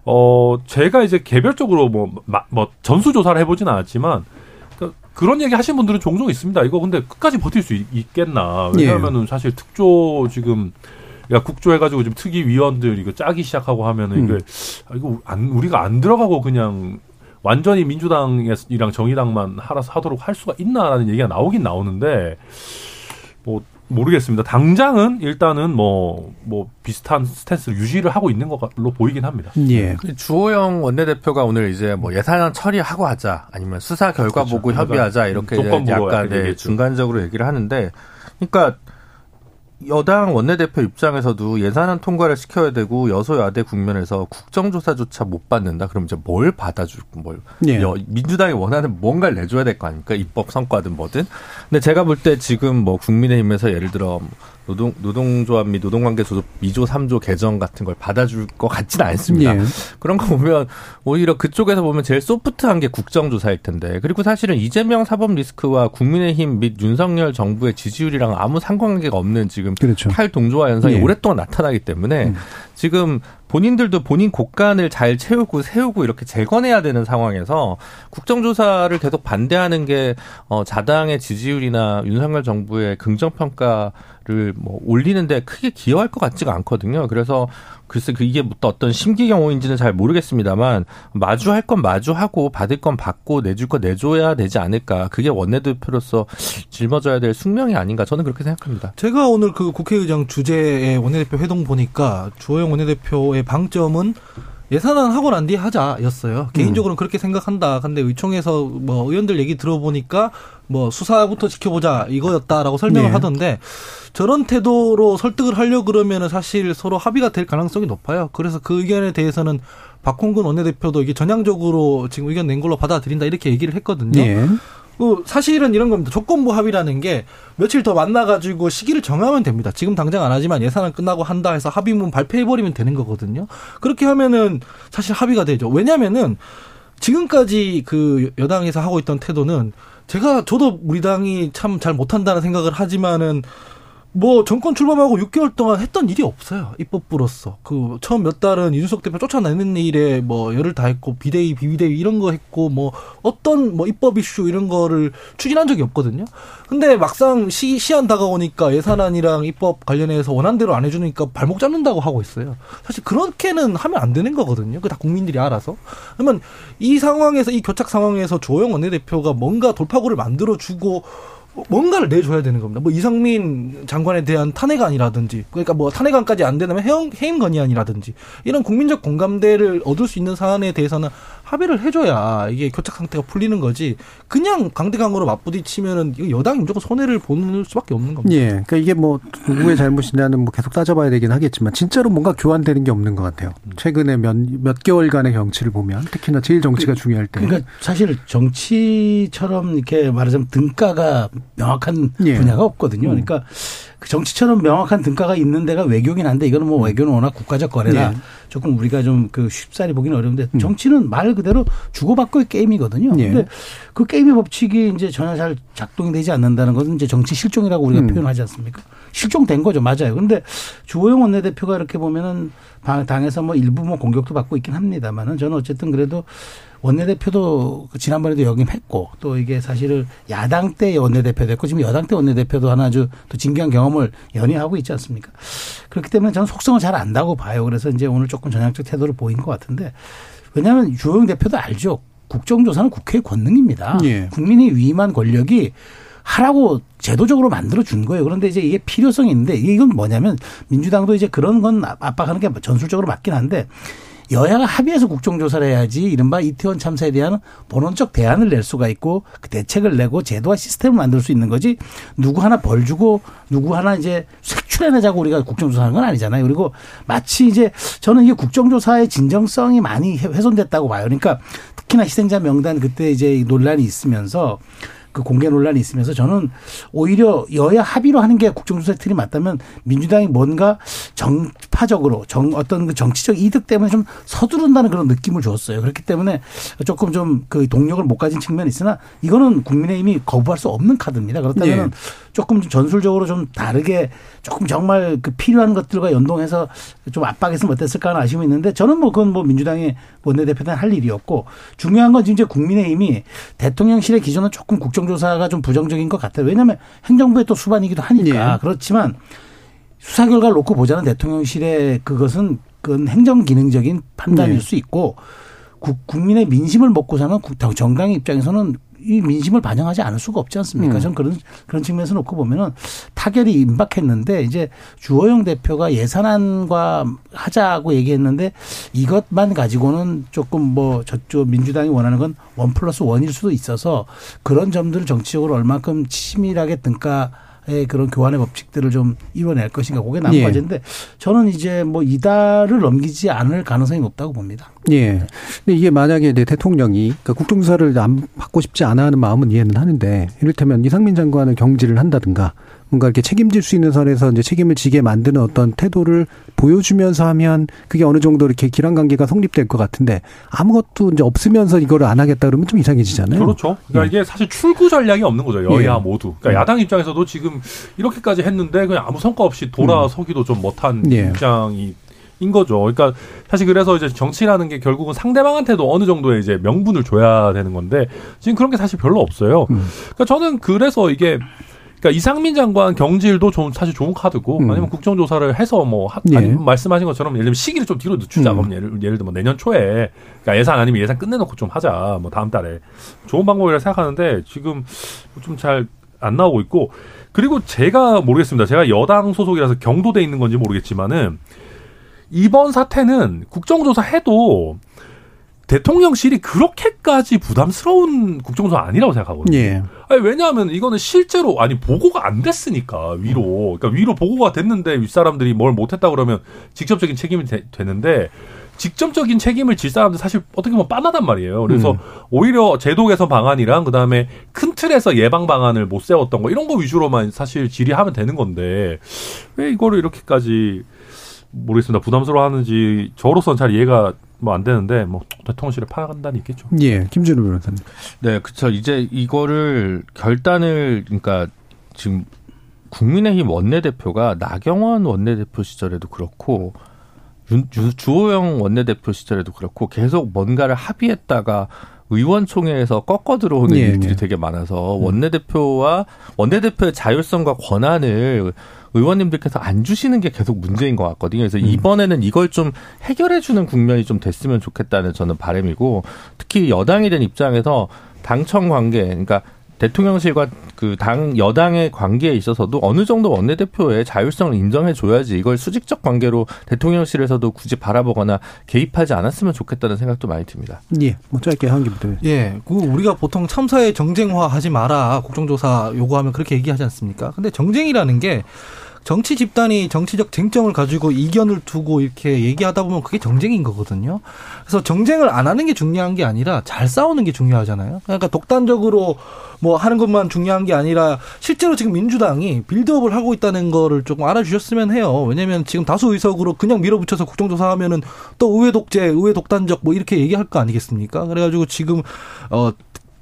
어 제가 이제 개별적으로 뭐, 마- 뭐 전수 조사를 해보진 않았지만 그, 그런 얘기 하신 분들은 종종 있습니다. 이거 근데 끝까지 버틸 수 있, 겠나 예. 왜냐하면은 사실 특조 지금 야 국조해가지고 지금 특위 위원들 이거 짜기 시작하고 하면은 이게 음. 아, 이거 안, 우리가 안 들어가고 그냥 완전히 민주당이랑 정의당만 하라서 하도록 할 수가 있나라는 얘기가 나오긴 나오는데 뭐 모르겠습니다. 당장은 일단은 뭐 뭐 비슷한 스탠스를 유지를 하고 있는 걸로 보이긴 합니다. 예. 그 주호영 원내대표가 오늘 이제 뭐 예산안 처리하고 하자 아니면 수사 결과 그렇죠. 보고 협의하자 이렇게 약간 네, 얘기했죠. 중간적으로 얘기를 하는데 그러니까 여당 원내대표 입장에서도 예산안 통과를 시켜야 되고 여소야대 국면에서 국정조사조차 못 받는다. 그럼 이제 뭘 받아줄 뭘 예. 여- 민주당이 원하는 뭔가를 내줘야 될 거 아닙니까? 입법 성과든 뭐든. 근데 제가 볼 때 지금 뭐 국민의힘에서 예를 들어 노동 노동조합 및 노동관계 조합 2조 3조 개정 같은 걸 받아줄 것 같지는 않습니다. 예. 그런 거 보면 오히려 그쪽에서 보면 제일 소프트한 게 국정조사일 텐데 그리고 사실은 이재명 사법 리스크와 국민의힘 및 윤석열 정부의 지지율이랑 아무 상관관계가 없는 지금 그렇죠. 탈동조화 현상이 예. 오랫동안 나타나기 때문에 음. 지금 본인들도 본인 곳간을 잘 채우고 세우고 이렇게 재건해야 되는 상황에서 국정조사를 계속 반대하는 게 어, 자당의 지지율이나 윤석열 정부의 긍정 평가를 뭐 올리는데 크게 기여할 것 같지가 않거든요. 그래서 글쎄 그 이게 또 어떤 심기경호인지는 잘 모르겠습니다만 마주할 건 마주하고 받을 건 받고 내줄 건 내줘야 되지 않을까. 그게 원내대표로서 짊어져야 될 숙명이 아닌가. 저는 그렇게 생각합니다. 제가 오늘 그 국회의장 주재의 원내대표 회동 보니까 주호영 원내대표의 방점은 예산안 하고 난 뒤에 하자였어요. 개인적으로는 그렇게 생각한다. 근데 의총에서 뭐 의원들 얘기 들어보니까 뭐 수사부터 지켜보자 이거였다라고 설명을 네. 하던데 저런 태도로 설득을 하려 그러면은 사실 서로 합의가 될 가능성이 높아요. 그래서 그 의견에 대해서는 박홍근 원내대표도 이게 전향적으로 지금 의견 낸 걸로 받아들인다 이렇게 얘기를 했거든요. 예. 그 사실은 이런 겁니다. 조건부 합의라는 게 며칠 더 만나가지고 시기를 정하면 됩니다. 지금 당장 안 하지만 예산은 끝나고 한다 해서 합의문 발표해버리면 되는 거거든요. 그렇게 하면은 사실 합의가 되죠. 왜냐면은 지금까지 그 여당에서 하고 있던 태도는 제가 저도 우리 당이 참 잘 못한다는 생각을 하지만은 뭐 정권 출범하고 6개월 동안 했던 일이 없어요. 입법부로서. 그 처음 몇 달은 이준석 대표 쫓아내는 일에 뭐 열을 다했고 비대위 비비대위 이런 거 했고 뭐 어떤 뭐 입법 이슈 이런 거를 추진한 적이 없거든요. 근데 막상 시, 시한 다가오니까 예산안이랑 입법 관련해서 원한대로 안 해주니까 발목 잡는다고 하고 있어요. 사실 그렇게는 하면 안 되는 거거든요. 그 다 국민들이 알아서. 그러면 이 상황에서 이 교착 상황에서 조영 원내대표가 뭔가 돌파구를 만들어 주고 뭔가를 내줘야 되는 겁니다. 뭐 이상민 장관에 대한 탄핵안이라든지, 그러니까 뭐 탄핵안까지 안 되면 해임, 건의안이라든지 이런 국민적 공감대를 얻을 수 있는 사안에 대해서는 합의를 해줘야 이게 교착 상태가 풀리는 거지. 그냥 강대강으로 맞부딪히면은 여당이 무조건 손해를 보는 수밖에 없는 겁니다. 예. 그러니까 이게 뭐 누구의 잘못이냐는 뭐 계속 따져봐야 되긴 하겠지만 진짜로 뭔가 교환되는 게 없는 것 같아요. 최근에 몇, 몇 개월간의 경치를 보면 특히나 제일 정치가 중요할 때. 그러니까 사실 정치처럼 이렇게 말하자면 등가가 명확한 예. 분야가 없거든요. 그러니까 그 정치처럼 명확한 등가가 있는 데가 외교긴 한데 이거는 뭐 외교는 워낙 국가적 거래라 예. 조금 우리가 좀 그 쉽사리 보기는 어려운데 정치는 말 그대로 주고받고의 게임이거든요. 예. 근데 그 게임의 법칙이 이제 전혀 잘 작동이 되지 않는다는 것은 이제 정치 실종이라고 우리가 음. 표현하지 않습니까? 실종된 거죠. 맞아요. 근데 주호영 원내대표가 이렇게 보면은 당- 당에서 뭐 일부 뭐 공격도 받고 있긴 합니다만은 저는 어쨌든 그래도 원내대표도 그 지난번에도 역임했고 또 이게 사실은 야당 때 원내대표 됐고 지금 여당 때 원내대표도 하나 아주 또 진기한 경험을 연회하고 있지 않습니까? 그렇기 때문에 저는 속성을 잘 안다고 봐요. 그래서 이제 오늘 조금 전향적 태도를 보인 것 같은데 왜냐하면 주호영 대표도 알죠. 국정조사는 국회의 권능입니다. 예. 국민이 위임한 권력이 하라고 제도적으로 만들어 준 거예요. 그런데 이제 이게 필요성이 있는데 이건 뭐냐면 민주당도 이제 그런 건 압박하는 게 전술적으로 맞긴 한데 여야가 합의해서 국정조사를 해야지 이른바 이태원 참사에 대한 본원적 대안을 낼 수가 있고 그 대책을 내고 제도와 시스템을 만들 수 있는 거지 누구 하나 벌 주고 누구 하나 이제 색출해내자고 우리가 국정조사하는 건 아니잖아요. 그리고 마치 이제 저는 이게 국정조사의 진정성이 많이 훼손됐다고 봐요. 그러니까 특히나 희생자 명단 그때 이제 논란이 있으면서 그 공개 논란이 있으면서 저는 오히려 여야 합의로 하는 게 국정조사의 틀이 맞다면 민주당이 뭔가 정파적으로 정 어떤 그 정치적 이득 때문에 좀 서두른다는 그런 느낌을 줬어요. 그렇기 때문에 조금 좀 그 동력을 못 가진 측면이 있으나 이거는 국민의힘이 거부할 수 없는 카드입니다. 그렇다면 예. 은 조금 전술적으로 좀 다르게 조금 정말 그 필요한 것들과 연동해서 좀 압박했으면 어땠을까 하는 아쉬움이 있는데 저는 뭐 그건 뭐 민주당의 원내대표단 할 일이었고 중요한 건 이제 국민의힘이 대통령실의 기존은 조금 국정 조사가 좀 부정적인 것 같아요. 왜냐하면 행정부의 또 수반이기도 하니까 예. 그렇지만 수사 결과를 놓고 보자는 대통령실의 그것은 그건 행정 기능적인 판단일 네. 수 있고 국, 국민의 민심을 먹고 사는 국- 정당 입장에서는 이 민심을 반영하지 않을 수가 없지 않습니까? 음. 저는 그런 그런 측면에서 놓고 보면은 타결이 임박했는데 이제 주호영 대표가 예산안과 하자고 얘기했는데 이것만 가지고는 조금 뭐 저쪽 민주당이 원하는 건 원 플러스 원일 수도 있어서 그런 점들을 정치적으로 얼마큼 치밀하게 등가의 그런 교환의 법칙들을 좀 이뤄낼 것인가 그게 남은 예. 과제인데 저는 이제 뭐 이달을 넘기지 않을 가능성이 높다고 봅니다. 예. 근데 이게 만약에 이제 대통령이 그러니까 국정조사를 안 받고 싶지 않아 하는 마음은 이해는 하는데 이를테면 이상민 장관을 경질을 한다든가 뭔가 이렇게 책임질 수 있는 선에서 이제 책임을 지게 만드는 어떤 태도를 보여주면서 하면 그게 어느 정도 이렇게 기란 관계가 성립될 것 같은데 아무것도 이제 없으면서 이거를 안 하겠다 그러면 좀 이상해지잖아요. 그렇죠. 그러니까 예. 이게 사실 출구 전략이 없는 거죠. 여야 예. 모두. 그러니까 야당 입장에서도 지금 이렇게까지 했는데 그냥 아무 성과 없이 돌아서기도 좀 못한 예. 입장이 인 거죠. 그러니까 사실 그래서 이제 정치라는 게 결국은 상대방한테도 어느 정도의 이제 명분을 줘야 되는 건데 지금 그런 게 사실 별로 없어요. 음. 그러니까 저는 그래서 이게 그러니까 이상민 장관 경질도 좀 사실 좋은 카드고 음. 아니면 국정조사를 해서 뭐 하, 예. 말씀하신 것처럼 예를 들면 시기를 좀 뒤로 늦추자. 음. 그럼 예를 예를 들면 내년 초에 그러니까 예산 아니면 예산 끝내놓고 좀 하자. 뭐 다음 달에 좋은 방법이라 생각하는데 지금 좀 잘 안 나오고 있고 그리고 제가 모르겠습니다. 제가 여당 소속이라서 경도돼 있는 건지 모르겠지만은 이번 사태는 국정조사 해도 대통령실이 그렇게까지 부담스러운 국정조사 아니라고 생각하거든요. 예. 아니, 왜냐하면 이거는 실제로 아니 보고가 안 됐으니까 위로 그러니까 위로 보고가 됐는데 윗 사람들이 뭘 못했다 그러면 직접적인 책임이 되, 는데 직접적인 책임을 질 사람들 사실 어떻게 보면 빤하단 말이에요. 그래서 음. 오히려 제도 개선 방안이랑 그다음에 큰 틀에서 예방 방안을 못 세웠던 거 이런 거 위주로만 사실 질의하면 되는 건데 왜 이거를 이렇게까지 모르겠습니다. 부담스러워하는지 저로서는 잘 이해가 뭐 안 되는데 뭐 대통령실에 파악한다는 있겠죠. 예. 김준우 변호사님. 네, 그쵸. 이제 이거를 결단을, 그러니까 지금 국민의힘 원내대표가 나경원 원내대표 시절에도 그렇고, 윤, 유- 주호영 원내대표 시절에도 그렇고, 계속 뭔가를 합의했다가 의원총회에서 꺾어 들어오는 예, 일들이 예. 되게 많아서 원내대표와 원내대표의 자율성과 권한을 의원님들께서 안 주시는 게 계속 문제인 것 같거든요. 그래서 이번에는 이걸 좀 해결해 주는 국면이 좀 됐으면 좋겠다는 저는 바람이고 특히 여당이 된 입장에서 당청 관계, 그러니까 대통령실과 그 당 여당의 관계에 있어서도 어느 정도 원내대표의 자율성을 인정해 줘야지 이걸 수직적 관계로 대통령실에서도 굳이 바라보거나 개입하지 않았으면 좋겠다는 생각도 많이 듭니다. 예. 뭐 짧게 한 개부터. 예, 그 우리가 보통 참사의 정쟁화 하지 마라 국정조사 요구하면 그렇게 얘기하지 않습니까? 근데 정쟁이라는 게 정치 집단이 정치적 쟁점을 가지고 이견을 두고 이렇게 얘기하다 보면 그게 정쟁인 거거든요. 그래서 정쟁을 안 하는 게 중요한 게 아니라 잘 싸우는 게 중요하잖아요. 그러니까 독단적으로 뭐 하는 것만 중요한 게 아니라 실제로 지금 민주당이 빌드업을 하고 있다는 거를 조금 알아주셨으면 해요. 왜냐면 지금 다수 의석으로 그냥 밀어붙여서 국정조사하면은 또 의회 독재, 의회 독단적 뭐 이렇게 얘기할 거 아니겠습니까? 그래가지고 지금 어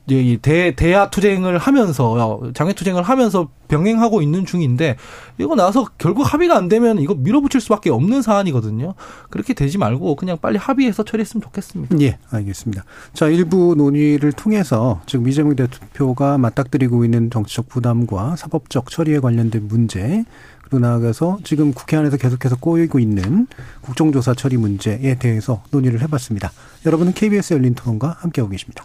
이 대, 대야 투쟁을 하면서, 장외 투쟁을 하면서 병행하고 있는 중인데, 이거 나서 결국 합의가 안 되면 이거 밀어붙일 수밖에 없는 사안이거든요. 그렇게 되지 말고 그냥 빨리 합의해서 처리했으면 좋겠습니다. 예, 알겠습니다. 자, 일부 논의를 통해서 지금 이재명 대표가 맞닥뜨리고 있는 정치적 부담과 사법적 처리에 관련된 문제, 그리고 나아가서 지금 국회 안에서 계속해서 꼬이고 있는 국정조사 처리 문제에 대해서 논의를 해봤습니다. 여러분은 KBS 열린 토론과 함께하고 계십니다.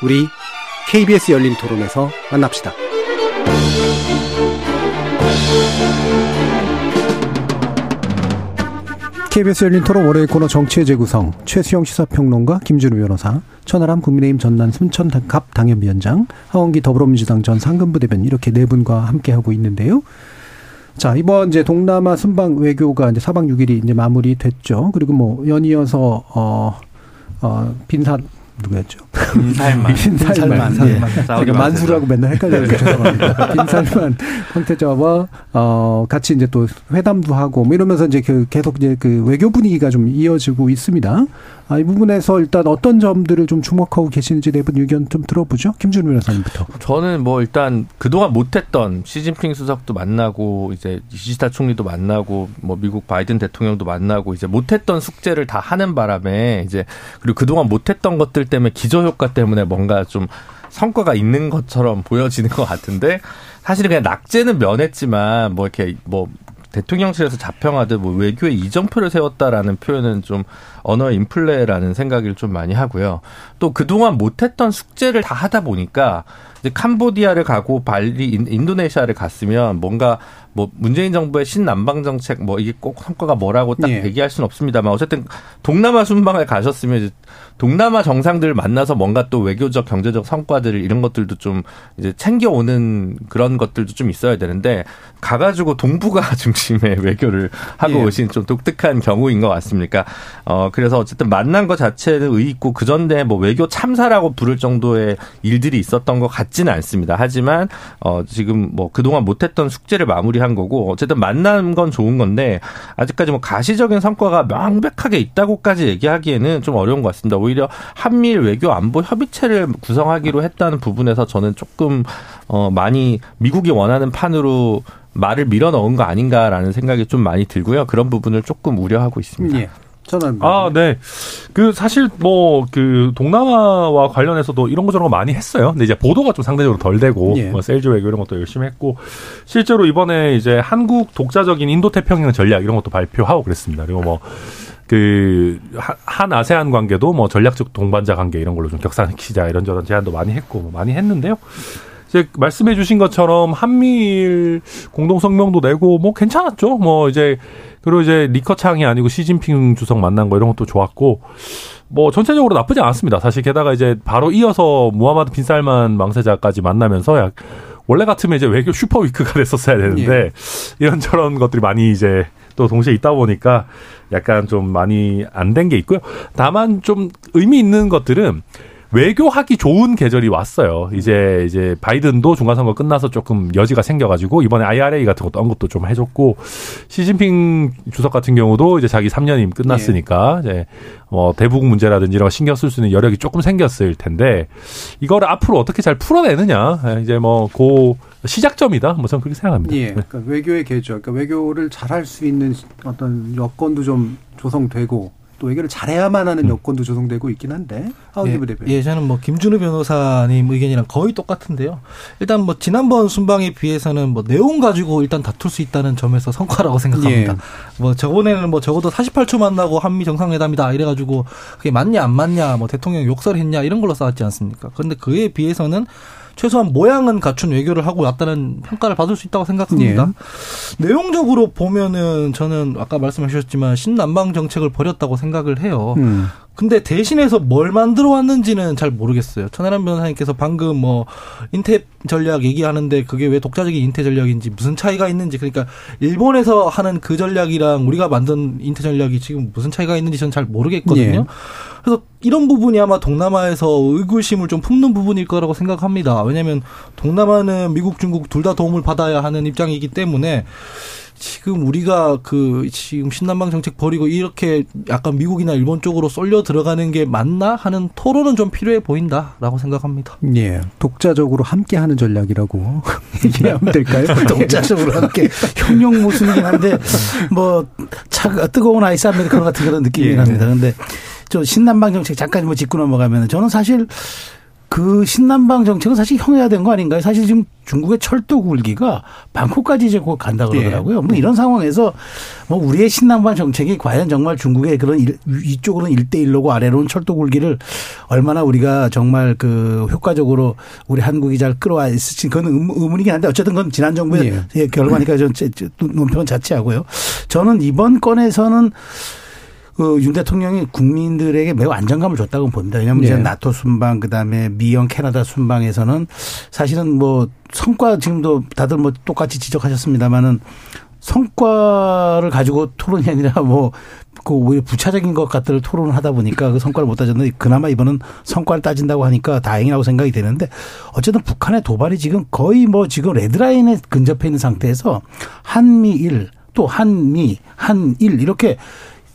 우리 KBS 열린 토론에서 만납시다. KBS 열린 토론 월요일 코너 정치의 재구성 최수영 시사평론가 김준우 변호사 천하람 국민의힘 전남 순천갑 당협위원장 하원기 더불어민주당 전 상근부 대변인 이렇게 네 분과 함께 하고 있는데요. 자 이번 이제 동남아 순방 외교가 이제 4박 6일이 이제 마무리됐죠. 그리고 뭐 연이어서 어, 어 빈산 누구였죠? 빈살만. 빈살만. 빈살만. 예. 제가 만수라고 맨날 헷갈려서 죄송합니다. 빈살만 황태자와 어 같이 이제 또 회담도 하고 뭐 이러면서 이제 그 계속 이제 그 외교 분위기가 좀 이어지고 있습니다. 아, 이 부분에서 일단 어떤 점들을 좀 주목하고 계시는지 네분 의견 좀 들어보죠. 김준 변호사님부터. 저는 뭐 일단 그동안 못했던 시진핑 수석도 만나고 이제 이시다 총리도 만나고 뭐 미국 바이든 대통령도 만나고 이제 못했던 숙제를 다 하는 바람에 이제 그리고 그동안 못했던 것들 때문에 기저효과 때문에 뭔가 좀 성과가 있는 것처럼 보여지는 것 같은데 사실은 그냥 낙제는 면했지만 뭐 이렇게 뭐 대통령실에서 자평하듯 뭐 외교에 이정표를 세웠다라는 표현은 좀 언어 인플레라는 생각을 좀 많이 하고요. 또 그동안 못했던 숙제를 다 하다 보니까 이제 캄보디아를 가고 발리 인도네시아를 갔으면 뭔가 뭐 문재인 정부의 신남방 정책 뭐 이게 꼭 성과가 뭐라고 딱 예. 얘기할 수는 없습니다만 어쨌든 동남아 순방을 가셨으면 이제 동남아 정상들을 만나서 뭔가 또 외교적 경제적 성과들을 이런 것들도 좀 이제 챙겨오는 그런 것들도 좀 있어야 되는데 가가지고 동북아 중심의 외교를 하고 예. 오신 좀 독특한 경우인 것 같습니까? 어 그래서 어쨌든 만난 것 자체는 의의 있고 그 전에 뭐 외교 참사라고 부를 정도의 일들이 있었던 것 같지는 않습니다. 하지만 어 지금 뭐 그동안 못했던 숙제를 마무리 한 거고 어쨌든 만난 건 좋은 건데 아직까지 뭐 가시적인 성과가 명백하게 있다고까지 얘기하기에는 좀 어려운 것 같습니다. 오히려 한미일 외교 안보 협의체를 구성하기로 했다는 부분에서 저는 조금 어 많이 미국이 원하는 판으로 말을 밀어 넣은 거 아닌가라는 생각이 좀 많이 들고요. 그런 부분을 조금 우려하고 있습니다. 예. 저는 아, 네. 그 사실 뭐 그 동남아와 관련해서도 이런 거 저런 거 많이 했어요. 근데 이제 보도가 좀 상대적으로 덜 되고 예. 뭐 세일즈 외교 이런 것도 열심히 했고 실제로 이번에 이제 한국 독자적인 인도 태평양 전략 이런 것도 발표하고 그랬습니다. 그리고 뭐 그 한 아세안 관계도 뭐 전략적 동반자 관계 이런 걸로 좀 격상시키자 이런 저런 제안도 많이 했고 뭐 많이 했는데요. 이제 말씀해 주신 것처럼 한미일 공동 성명도 내고 뭐 괜찮았죠. 뭐 이제 그리고 이제 리커창이 아니고 시진핑 주석 만난 거 이런 것도 좋았고 뭐 전체적으로 나쁘지 않았습니다. 사실 게다가 이제 바로 이어서 무하마드 빈살만 망세자까지 만나면서 약 원래 같으면 이제 외교 슈퍼 위크가 됐었어야 되는데 이런저런 것들이 많이 이제 또 동시에 있다 보니까 약간 좀 많이 안 된 게 있고요. 다만 좀 의미 있는 것들은 외교하기 좋은 계절이 왔어요. 이제 이제 바이든도 중간 선거 끝나서 조금 여지가 생겨가지고 이번에 IRA 같은 것도 언급도 좀 해줬고 시진핑 주석 같은 경우도 이제 자기 3년임 끝났으니까 이제 뭐 대북 문제라든지 이런 거 신경 쓸 수 있는 여력이 조금 생겼을 텐데 이거를 앞으로 어떻게 잘 풀어내느냐 예, 이제 뭐그 시작점이다. 뭐 저는 그렇게 생각합니다. 예. 그러니까 외교의 계절, 그러니까 외교를 잘할 수 있는 어떤 여건도 좀 조성되고 또 외교를 잘해야만 하는 음. 여건도 조성되고 있긴 한데 하원기부 대표. 예, 저는 뭐 김준우 변호사님 의견이랑 거의 똑같은데요. 일단 뭐 지난번 순방에 비해서는 뭐 내용 가지고 일단 다툴 수 있다는 점에서 성과라고 생각합니다. 예. 뭐 저번에는 뭐 적어도 48초 만나고 한미 정상회담이다 이래가지고 그게 맞냐 안 맞냐 뭐 대통령 욕설했냐 이런 걸로 싸웠지 않습니까? 그런데 그에 비해서는 최소한 모양은 갖춘 외교를 하고 왔다는 평가를 받을 수 있다고 생각합니다. 내용적으로 보면은 저는 아까 말씀하셨지만 신남방 정책을 버렸다고 생각을 해요. 음. 근데 대신해서 뭘 만들어 왔는지는 잘 모르겠어요. 천하람 변호사님께서 방금 뭐 인태 전략 얘기하는데 그게 왜 독자적인 인태 전략인지 무슨 차이가 있는지 그러니까 일본에서 하는 그 전략이랑 우리가 만든 인태 전략이 지금 무슨 차이가 있는지 저는 잘 모르겠거든요. 예. 그래서 이런 부분이 아마 동남아에서 의구심을 좀 품는 부분일 거라고 생각합니다. 왜냐하면 동남아는 미국, 중국 둘 다 도움을 받아야 하는 입장이기 때문에 지금 우리가 그 지금 신남방 정책 버리고 이렇게 약간 미국이나 일본 쪽으로 쏠려 들어가는 게 맞나 하는 토론은 좀 필요해 보인다라고 생각합니다. 예. 독자적으로 함께 하는 전략이라고 얘기하면 될까요? 독자적으로 함께 형용 모순이긴 한데 뭐 차, 뜨거운 아이스 아메리카노 같은 그런 느낌이긴 예. 합니다. 근데 저 신남방 정책 잠깐 뭐 짚고 넘어가면 저는 사실 그 신남방 정책은 사실 형해야 된 거 아닌가요? 사실 지금 중국의 철도 굴기가 방콕까지 이제 곧 간다 그러더라고요. 뭐 이런 상황에서 뭐 우리의 신남방 정책이 과연 정말 중국의 그런 일, 이쪽으로는 일대일로고 아래로는 철도 굴기를 얼마나 우리가 정말 그 효과적으로 우리 한국이 잘 끌어와 있을지 그건 의- 의문이긴 한데 어쨌든 그건 지난 정부의 예. 예, 결과니까 제 논평은 자체하고요. 저는 이번 건에서는 그 윤 대통령이 국민들에게 매우 안정감을 줬다고 봅니다. 왜냐하면 네. 이제 나토 순방 그다음에 미영 캐나다 순방에서는 사실은 뭐 성과 지금도 다들 뭐 똑같이 지적하셨습니다마는 성과를 가지고 토론이 아니라 뭐, 그 오히려 부차적인 것 같들 토론을 하다 보니까 그 성과를 못 따졌는데 그나마 이번은 성과를 따진다고 하니까 다행이라고 생각이 되는데 어쨌든 북한의 도발이 지금 거의 뭐 지금 레드라인에 근접해 있는 상태에서 한미일 또 한미, 한일 이렇게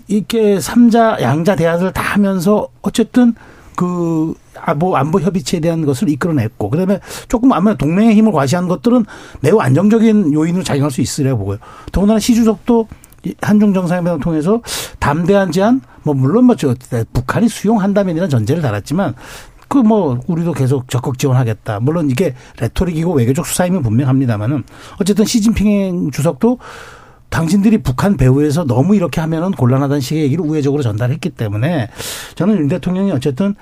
이렇게 삼자 양자 대화를 다 하면서 어쨌든 그, 아, 뭐, 안보 협의체에 대한 것을 이끌어냈고, 그 다음에 조금 아마 동맹의 힘을 과시한 것들은 매우 안정적인 요인으로 작용할 수 있으리라고 보고요. 더군다나 시 주석도 이 한중 정상회담을 통해서 담대한 제안, 뭐, 물론 뭐, 저, 북한이 수용한다면이라는 전제를 달았지만, 그 뭐, 우리도 계속 적극 지원하겠다. 물론 이게 레토릭이고 외교적 수사임은 분명합니다만은, 어쨌든 시진핑 주석도 당신들이 북한 배후에서 너무 이렇게 하면은 곤란하다는 식의 얘기를 우회적으로 전달했기 때문에 저는 윤 대통령이 어쨌든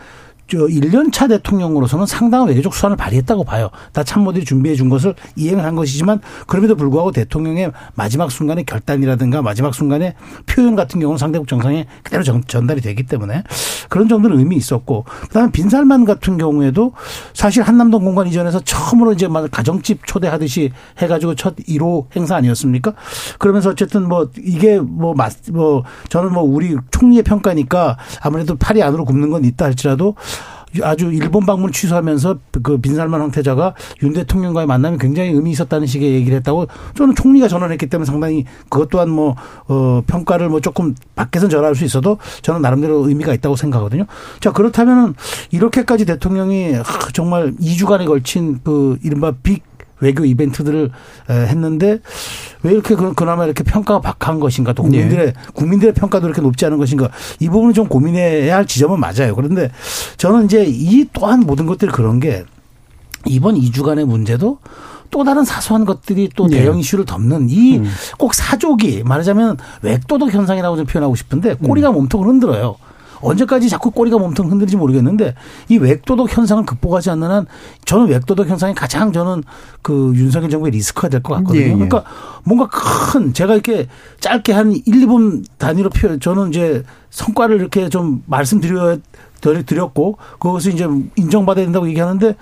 저 1년차 대통령으로서는 상당한 외교적 수완을 발휘했다고 봐요. 다 참모들이 준비해 준 것을 이행을 한 것이지만 그럼에도 불구하고 대통령의 마지막 순간의 결단이라든가 마지막 순간의 표현 같은 경우는 상대국 정상에 그대로 전, 전달이 되기 때문에 그런 정도는 의미 있었고 그다음에 빈살만 같은 경우에도 사실 한남동 공간 이전에서 처음으로 이제 막 가정집 초대하듯이 해가지고 첫 1호 행사 아니었습니까? 그러면서 어쨌든 뭐 이게 뭐, 맞, 뭐 저는 뭐 우리 총리의 평가니까 아무래도 팔이 안으로 굽는 건 있다 할지라도 아주 일본 방문 취소하면서 그 빈살만 황태자가 윤 대통령과의 만남이 굉장히 의미 있었다는 식의 얘기를 했다고 저는 총리가 전언했기 때문에 상당히 그것 또한 뭐, 어, 평가를 뭐 조금 밖에서 전할 수 있어도 저는 나름대로 의미가 있다고 생각하거든요. 자, 그렇다면은 이렇게까지 대통령이 정말 2주간에 걸친 그 이른바 빅 외교 이벤트들을 했는데 왜 이렇게 그나마 이렇게 평가가 박한 것인가 또 국민들의 네. 국민들의 평가도 이렇게 높지 않은 것인가 이 부분은 좀 고민해야 할 지점은 맞아요. 그런데 저는 이제 이 또한 모든 것들이 그런 게 이번 2주간의 문제도 또 다른 사소한 것들이 또 네. 대형 이슈를 덮는 이꼭 사족이 말하자면 외도덕 현상이라고 좀 표현하고 싶은데 꼬리가 몸통을 흔들어요. 언제까지 자꾸 꼬리가 몸통 흔들지 모르겠는데 이 외도덕 현상을 극복하지 않는 한 저는 외도덕 현상이 가장 저는 그 윤석열 정부의 리스크가 될 것 같거든요. 예, 예. 그러니까 뭔가 큰 제가 이렇게 짧게 한 1, 2분 단위로 표현 저는 이제 성과를 이렇게 좀 말씀드려 드렸고 그것을 이제 인정받아야 된다고 얘기하는데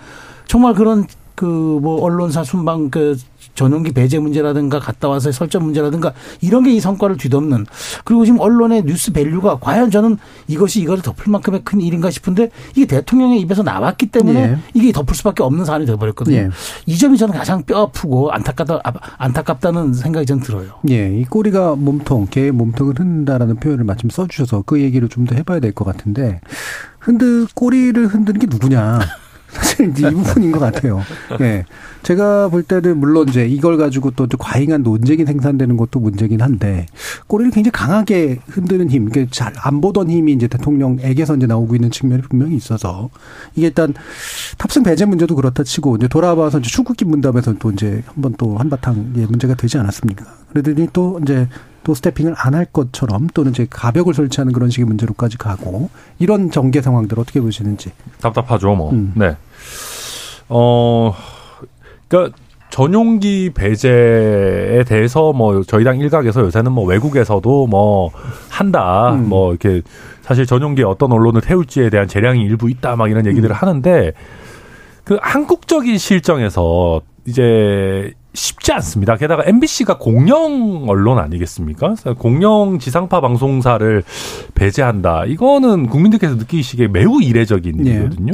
정말 그런 그 뭐 언론사 순방 그 전용기 배제 문제라든가 갔다 와서의 설전 문제라든가 이런 게 이 성과를 뒤덮는 그리고 지금 언론의 news value가 과연 저는 이것이 이거를 덮을 만큼의 큰 일인가 싶은데 이게 대통령의 입에서 나왔기 때문에 예. 이게 덮을 수밖에 없는 사안이 되어버렸거든요. 예. 이 점이 저는 가장 뼈 아프고 안타깝다 안타깝다는 생각이 전 들어요. 예, 이 꼬리가 몸통, 개의 몸통을 흔든다라는 표현을 마침 써주셔서 그 얘기를 좀 더 해봐야 될 것 같은데 흔들 꼬리를 흔드는 게 누구냐? 사실 이제 이 부분인 것 같아요. 예. 제가 볼 때는 물론 이제 이걸 가지고 또 과잉한 논쟁이 생산되는 것도 문제긴 한데 꼬리를 굉장히 강하게 흔드는 힘, 그러니까 잘안 보던 힘이 이제 대통령에게서 이제 나오고 있는 측면이 분명히 있어서 이게 일단 탑승 배제 문제도 그렇다 치고 이제 돌아와서 이제 출국기 문답에서 또 이제 한번 또 한바탕 예, 문제가 되지 않았습니까? 그러더니 또 이제 또 스태핑을 안 할 것처럼 또는 이제 가벽을 설치하는 그런 식의 문제로까지 가고 이런 전개 상황들 어떻게 보시는지 답답하죠, 뭐. 음. 네. 어, 그러니까 전용기 배제에 대해서 뭐 저희 당 일각에서 요새는 뭐 외국에서도 뭐 한다, 음. 뭐 이렇게 사실 전용기에 어떤 언론을 태울지에 대한 재량이 일부 있다, 막 이런 얘기들을 하는데 그 한국적인 실정에서 이제 쉽지 않습니다. 게다가 MBC가 공영 언론 아니겠습니까? 공영 지상파 방송사를 배제한다. 이거는 국민들께서 느끼시기에 매우 이례적인 예. 일이거든요.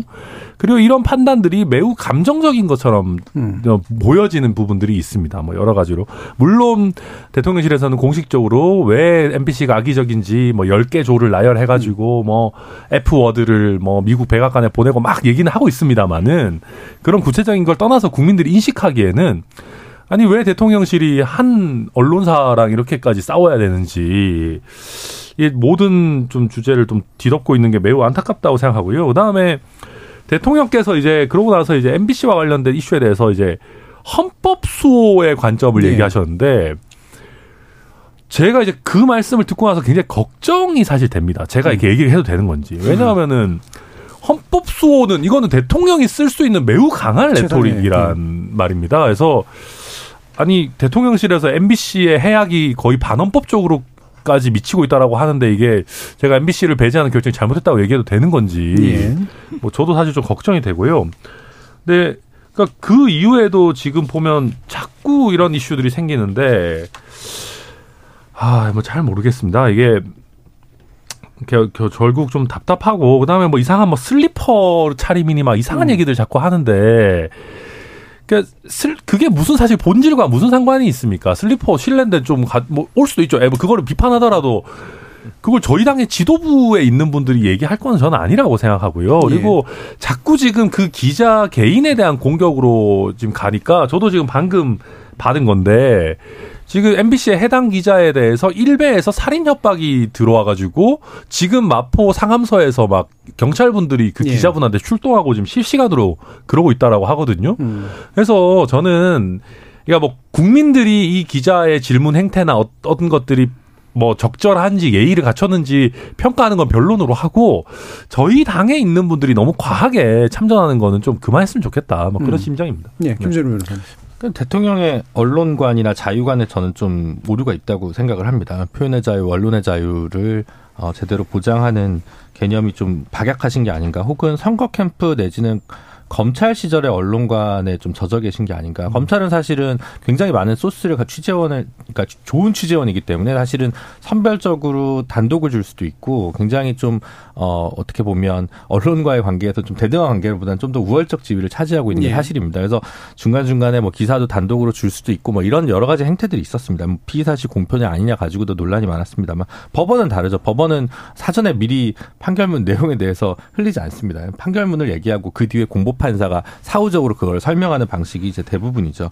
그리고 이런 판단들이 매우 감정적인 것처럼 음. 어, 보여지는 부분들이 있습니다. 뭐 여러 가지로. 물론 대통령실에서는 공식적으로 왜 MBC가 악의적인지 뭐 10개 조를 나열해 가지고 뭐 F 워드를 뭐 미국 백악관에 보내고 막 얘기는 하고 있습니다만은 그런 구체적인 걸 떠나서 국민들이 인식하기에는 아니 왜 대통령실이 한 언론사랑 이렇게까지 싸워야 되는지 이 모든 좀 주제를 좀 뒤덮고 있는 게 매우 안타깝다고 생각하고요. 그다음에 대통령께서 이제 그러고 나서 이제 MBC와 관련된 이슈에 대해서 이제 헌법 수호의 관점을 네. 얘기하셨는데 제가 이제 그 말씀을 듣고 나서 굉장히 걱정이 사실 됩니다. 제가 이렇게 얘기를 해도 되는 건지. 왜냐하면은 헌법 수호는 이거는 대통령이 쓸 수 있는 매우 강한 레토릭이란 말입니다. 그래서 아니 대통령실에서 MBC의 해악이 거의 반헌법적으로 까지 미치고 있다라고 하는데 이게 제가 MBC를 배제하는 결정이 잘못했다고 얘기해도 되는 건지 예. 뭐 저도 사실 좀 걱정이 되고요. 근데 그러니까 그 이후에도 지금 보면 자꾸 이런 이슈들이 생기는데 아, 뭐 잘 모르겠습니다. 이게 겨, 겨, 결국 좀 답답하고 그다음에 뭐 이상한 뭐 슬리퍼 차림이니 막 이상한 음. 얘기들 자꾸 하는데 그러니까 슬, 그게 무슨 사실 본질과 무슨 상관이 있습니까? 슬리퍼 실내인데 좀뭐올 수도 있죠. 에, 뭐 그거를 비판하더라도 그걸 저희 당의 지도부에 있는 분들이 얘기할 건 저는 아니라고 생각하고요. 그리고 자꾸 지금 그 기자 개인에 대한 공격으로 지금 가니까 저도 지금 방금 받은 건데 지금 MBC의 해당 기자에 대해서 1배에서 살인 협박이 들어와가지고 지금 마포 상암서에서 막 경찰분들이 그 예. 기자분한테 출동하고 지금 실시간으로 그러고 있다라고 하거든요. 음. 그래서 저는 그러니까 뭐 국민들이 이 기자의 질문 행태나 어떤 것들이 뭐 적절한지 예의를 갖췄는지 평가하는 건 변론으로 하고 저희 당에 있는 분들이 너무 과하게 참전하는 거는 좀 그만했으면 좋겠다. 뭐 그런 음. 심정입니다. 예, 김재룡 변호사님. 그 대통령의 언론관이나 자유관에 저는 좀 오류가 있다고 생각을 합니다. 표현의 자유, 언론의 자유를 어, 제대로 보장하는 개념이 좀 박약하신 게 아닌가, 혹은 선거 캠프 내지는 검찰 시절의 언론관에 좀 젖어 계신 게 아닌가. 검찰은 사실은 굉장히 많은 소스를 가- 취재원을, 그러니까 좋은 취재원이기 때문에 사실은 선별적으로 단독을 줄 수도 있고 굉장히 좀, 어, 어떻게 보면 언론과의 관계에서 좀 대등한 관계보다는 좀 더 우월적 지위를 차지하고 있는 게 예. 사실입니다. 그래서 중간 중간에 뭐 기사도 단독으로 줄 수도 있고 뭐 이런 여러 가지 행태들이 있었습니다. 뭐 피의사실 공표냐 아니냐 가지고도 논란이 많았습니다만 법원은 다르죠. 법원은 사전에 미리 판결문 내용에 대해서 흘리지 않습니다. 판결문을 얘기하고 그 뒤에 공보 판사가 사후적으로 그걸 설명하는 방식이 이제 대부분이죠.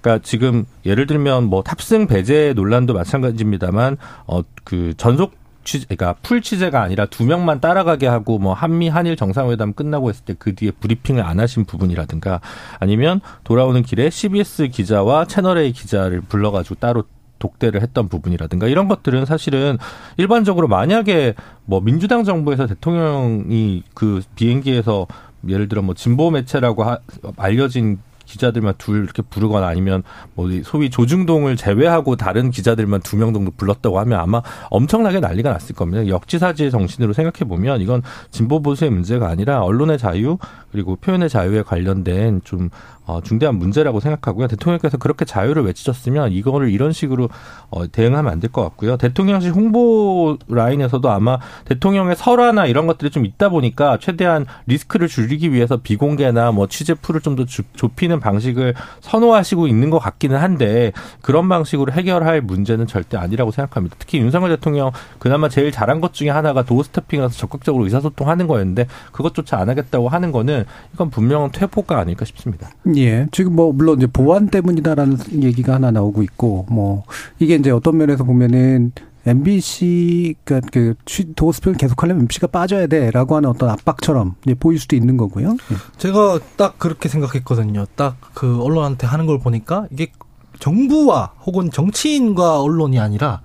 그러니까 지금 예를 들면 뭐 탑승 배제 논란도 마찬가지입니다만 어 그 전속 취재, 그러니까 풀 취재가 아니라 두 명만 따라가게 하고 뭐 한미 한일 정상회담 끝나고 했을 때 그 뒤에 브리핑을 안 하신 부분이라든가 아니면 돌아오는 길에 CBS 기자와 채널 A 기자를 불러가지고 따로 독대를 했던 부분이라든가 이런 것들은 사실은 일반적으로 만약에 뭐 민주당 정부에서 대통령이 그 비행기에서 예를 들어 뭐 진보 매체라고 하- 알려진 기자들만 둘 이렇게 부르거나 아니면 뭐 소위 조중동을 제외하고 다른 기자들만 두 명 정도 불렀다고 하면 아마 엄청나게 난리가 났을 겁니다. 역지사지의 정신으로 생각해 보면 이건 진보 보수의 문제가 아니라 언론의 자유 그리고 표현의 자유에 관련된 좀 어, 중대한 문제라고 생각하고요. 대통령께서 그렇게 자유를 외치셨으면 이거를 이런 식으로 어, 대응하면 안 될 것 같고요. 대통령실 홍보 라인에서도 아마 대통령의 설화나 이런 것들이 좀 있다 보니까 최대한 리스크를 줄이기 위해서 비공개나 뭐 취재 풀을 좀 더 좁히는 방식을 선호하시고 있는 것 같기는 한데 그런 방식으로 해결할 문제는 절대 아니라고 생각합니다. 특히 윤석열 대통령 그나마 제일 잘한 것 중에 하나가 도어 스태핑에서 적극적으로 의사소통하는 거였는데 그것조차 안 하겠다고 하는 거는 이건 분명한 퇴보가 아닐까 싶습니다. 예. 지금 뭐 물론 이제 보안 때문이다라는 얘기가 하나 나오고 있고 뭐 이게 이제 어떤 면에서 보면은 MBC 그러니까 그 취- 도어스펙을 계속하려면 MBC가 빠져야 돼라고 하는 어떤 압박처럼 이제 보일 수도 있는 거고요. 예. 제가 딱 그렇게 생각했거든요. 딱 그 언론한테 하는 걸 보니까 이게 정부와 혹은 정치인과 언론이 아니라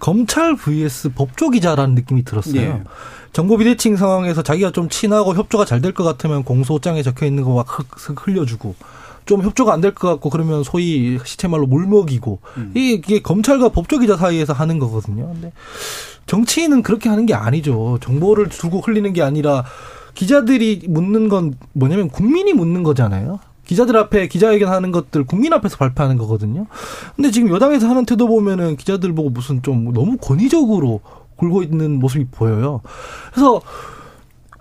검찰 vs 법조 기자라는 느낌이 들었어요. 예. 정보 비대칭 상황에서 자기가 좀 친하고 협조가 잘 될 것 같으면 공소장에 적혀 있는 거 막 흘려주고 좀 협조가 안 될 것 같고 그러면 소위 시체 말로 물먹이고 이게, 이게 검찰과 법조 기자 사이에서 하는 거거든요. 근데 정치인은 그렇게 하는 게 아니죠. 정보를 두고 흘리는 게 아니라 기자들이 묻는 건 뭐냐면 국민이 묻는 거잖아요. 기자들 앞에 기자회견 하는 것들 국민 앞에서 발표하는 거거든요. 근데 지금 여당에서 하는 태도 보면은 기자들 보고 무슨 좀 너무 권위적으로 굴고 있는 모습이 보여요. 그래서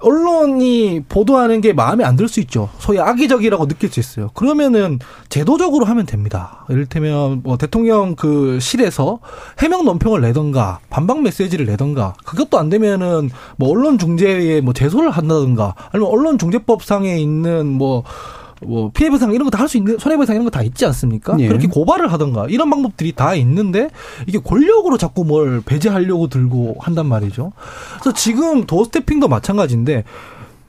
언론이 보도하는 게 마음에 안 들 수 있죠. 소위 악의적이라고 느낄 수 있어요. 그러면은 제도적으로 하면 됩니다. 이를테면 뭐 대통령 그 실에서 해명 논평을 내던가 반박 메시지를 내던가 그것도 안 되면은 뭐 언론 중재에 뭐 제소를 한다든가 아니면 언론 중재법상에 있는 뭐 뭐 피해배상 이런 거 다 할 수 있는 손해배상 이런 거 다 있지 않습니까? 예. 그렇게 고발을 하던가 이런 방법들이 다 있는데 이게 권력으로 자꾸 뭘 배제하려고 들고 한단 말이죠. 그래서 지금 도어스태핑도 마찬가지인데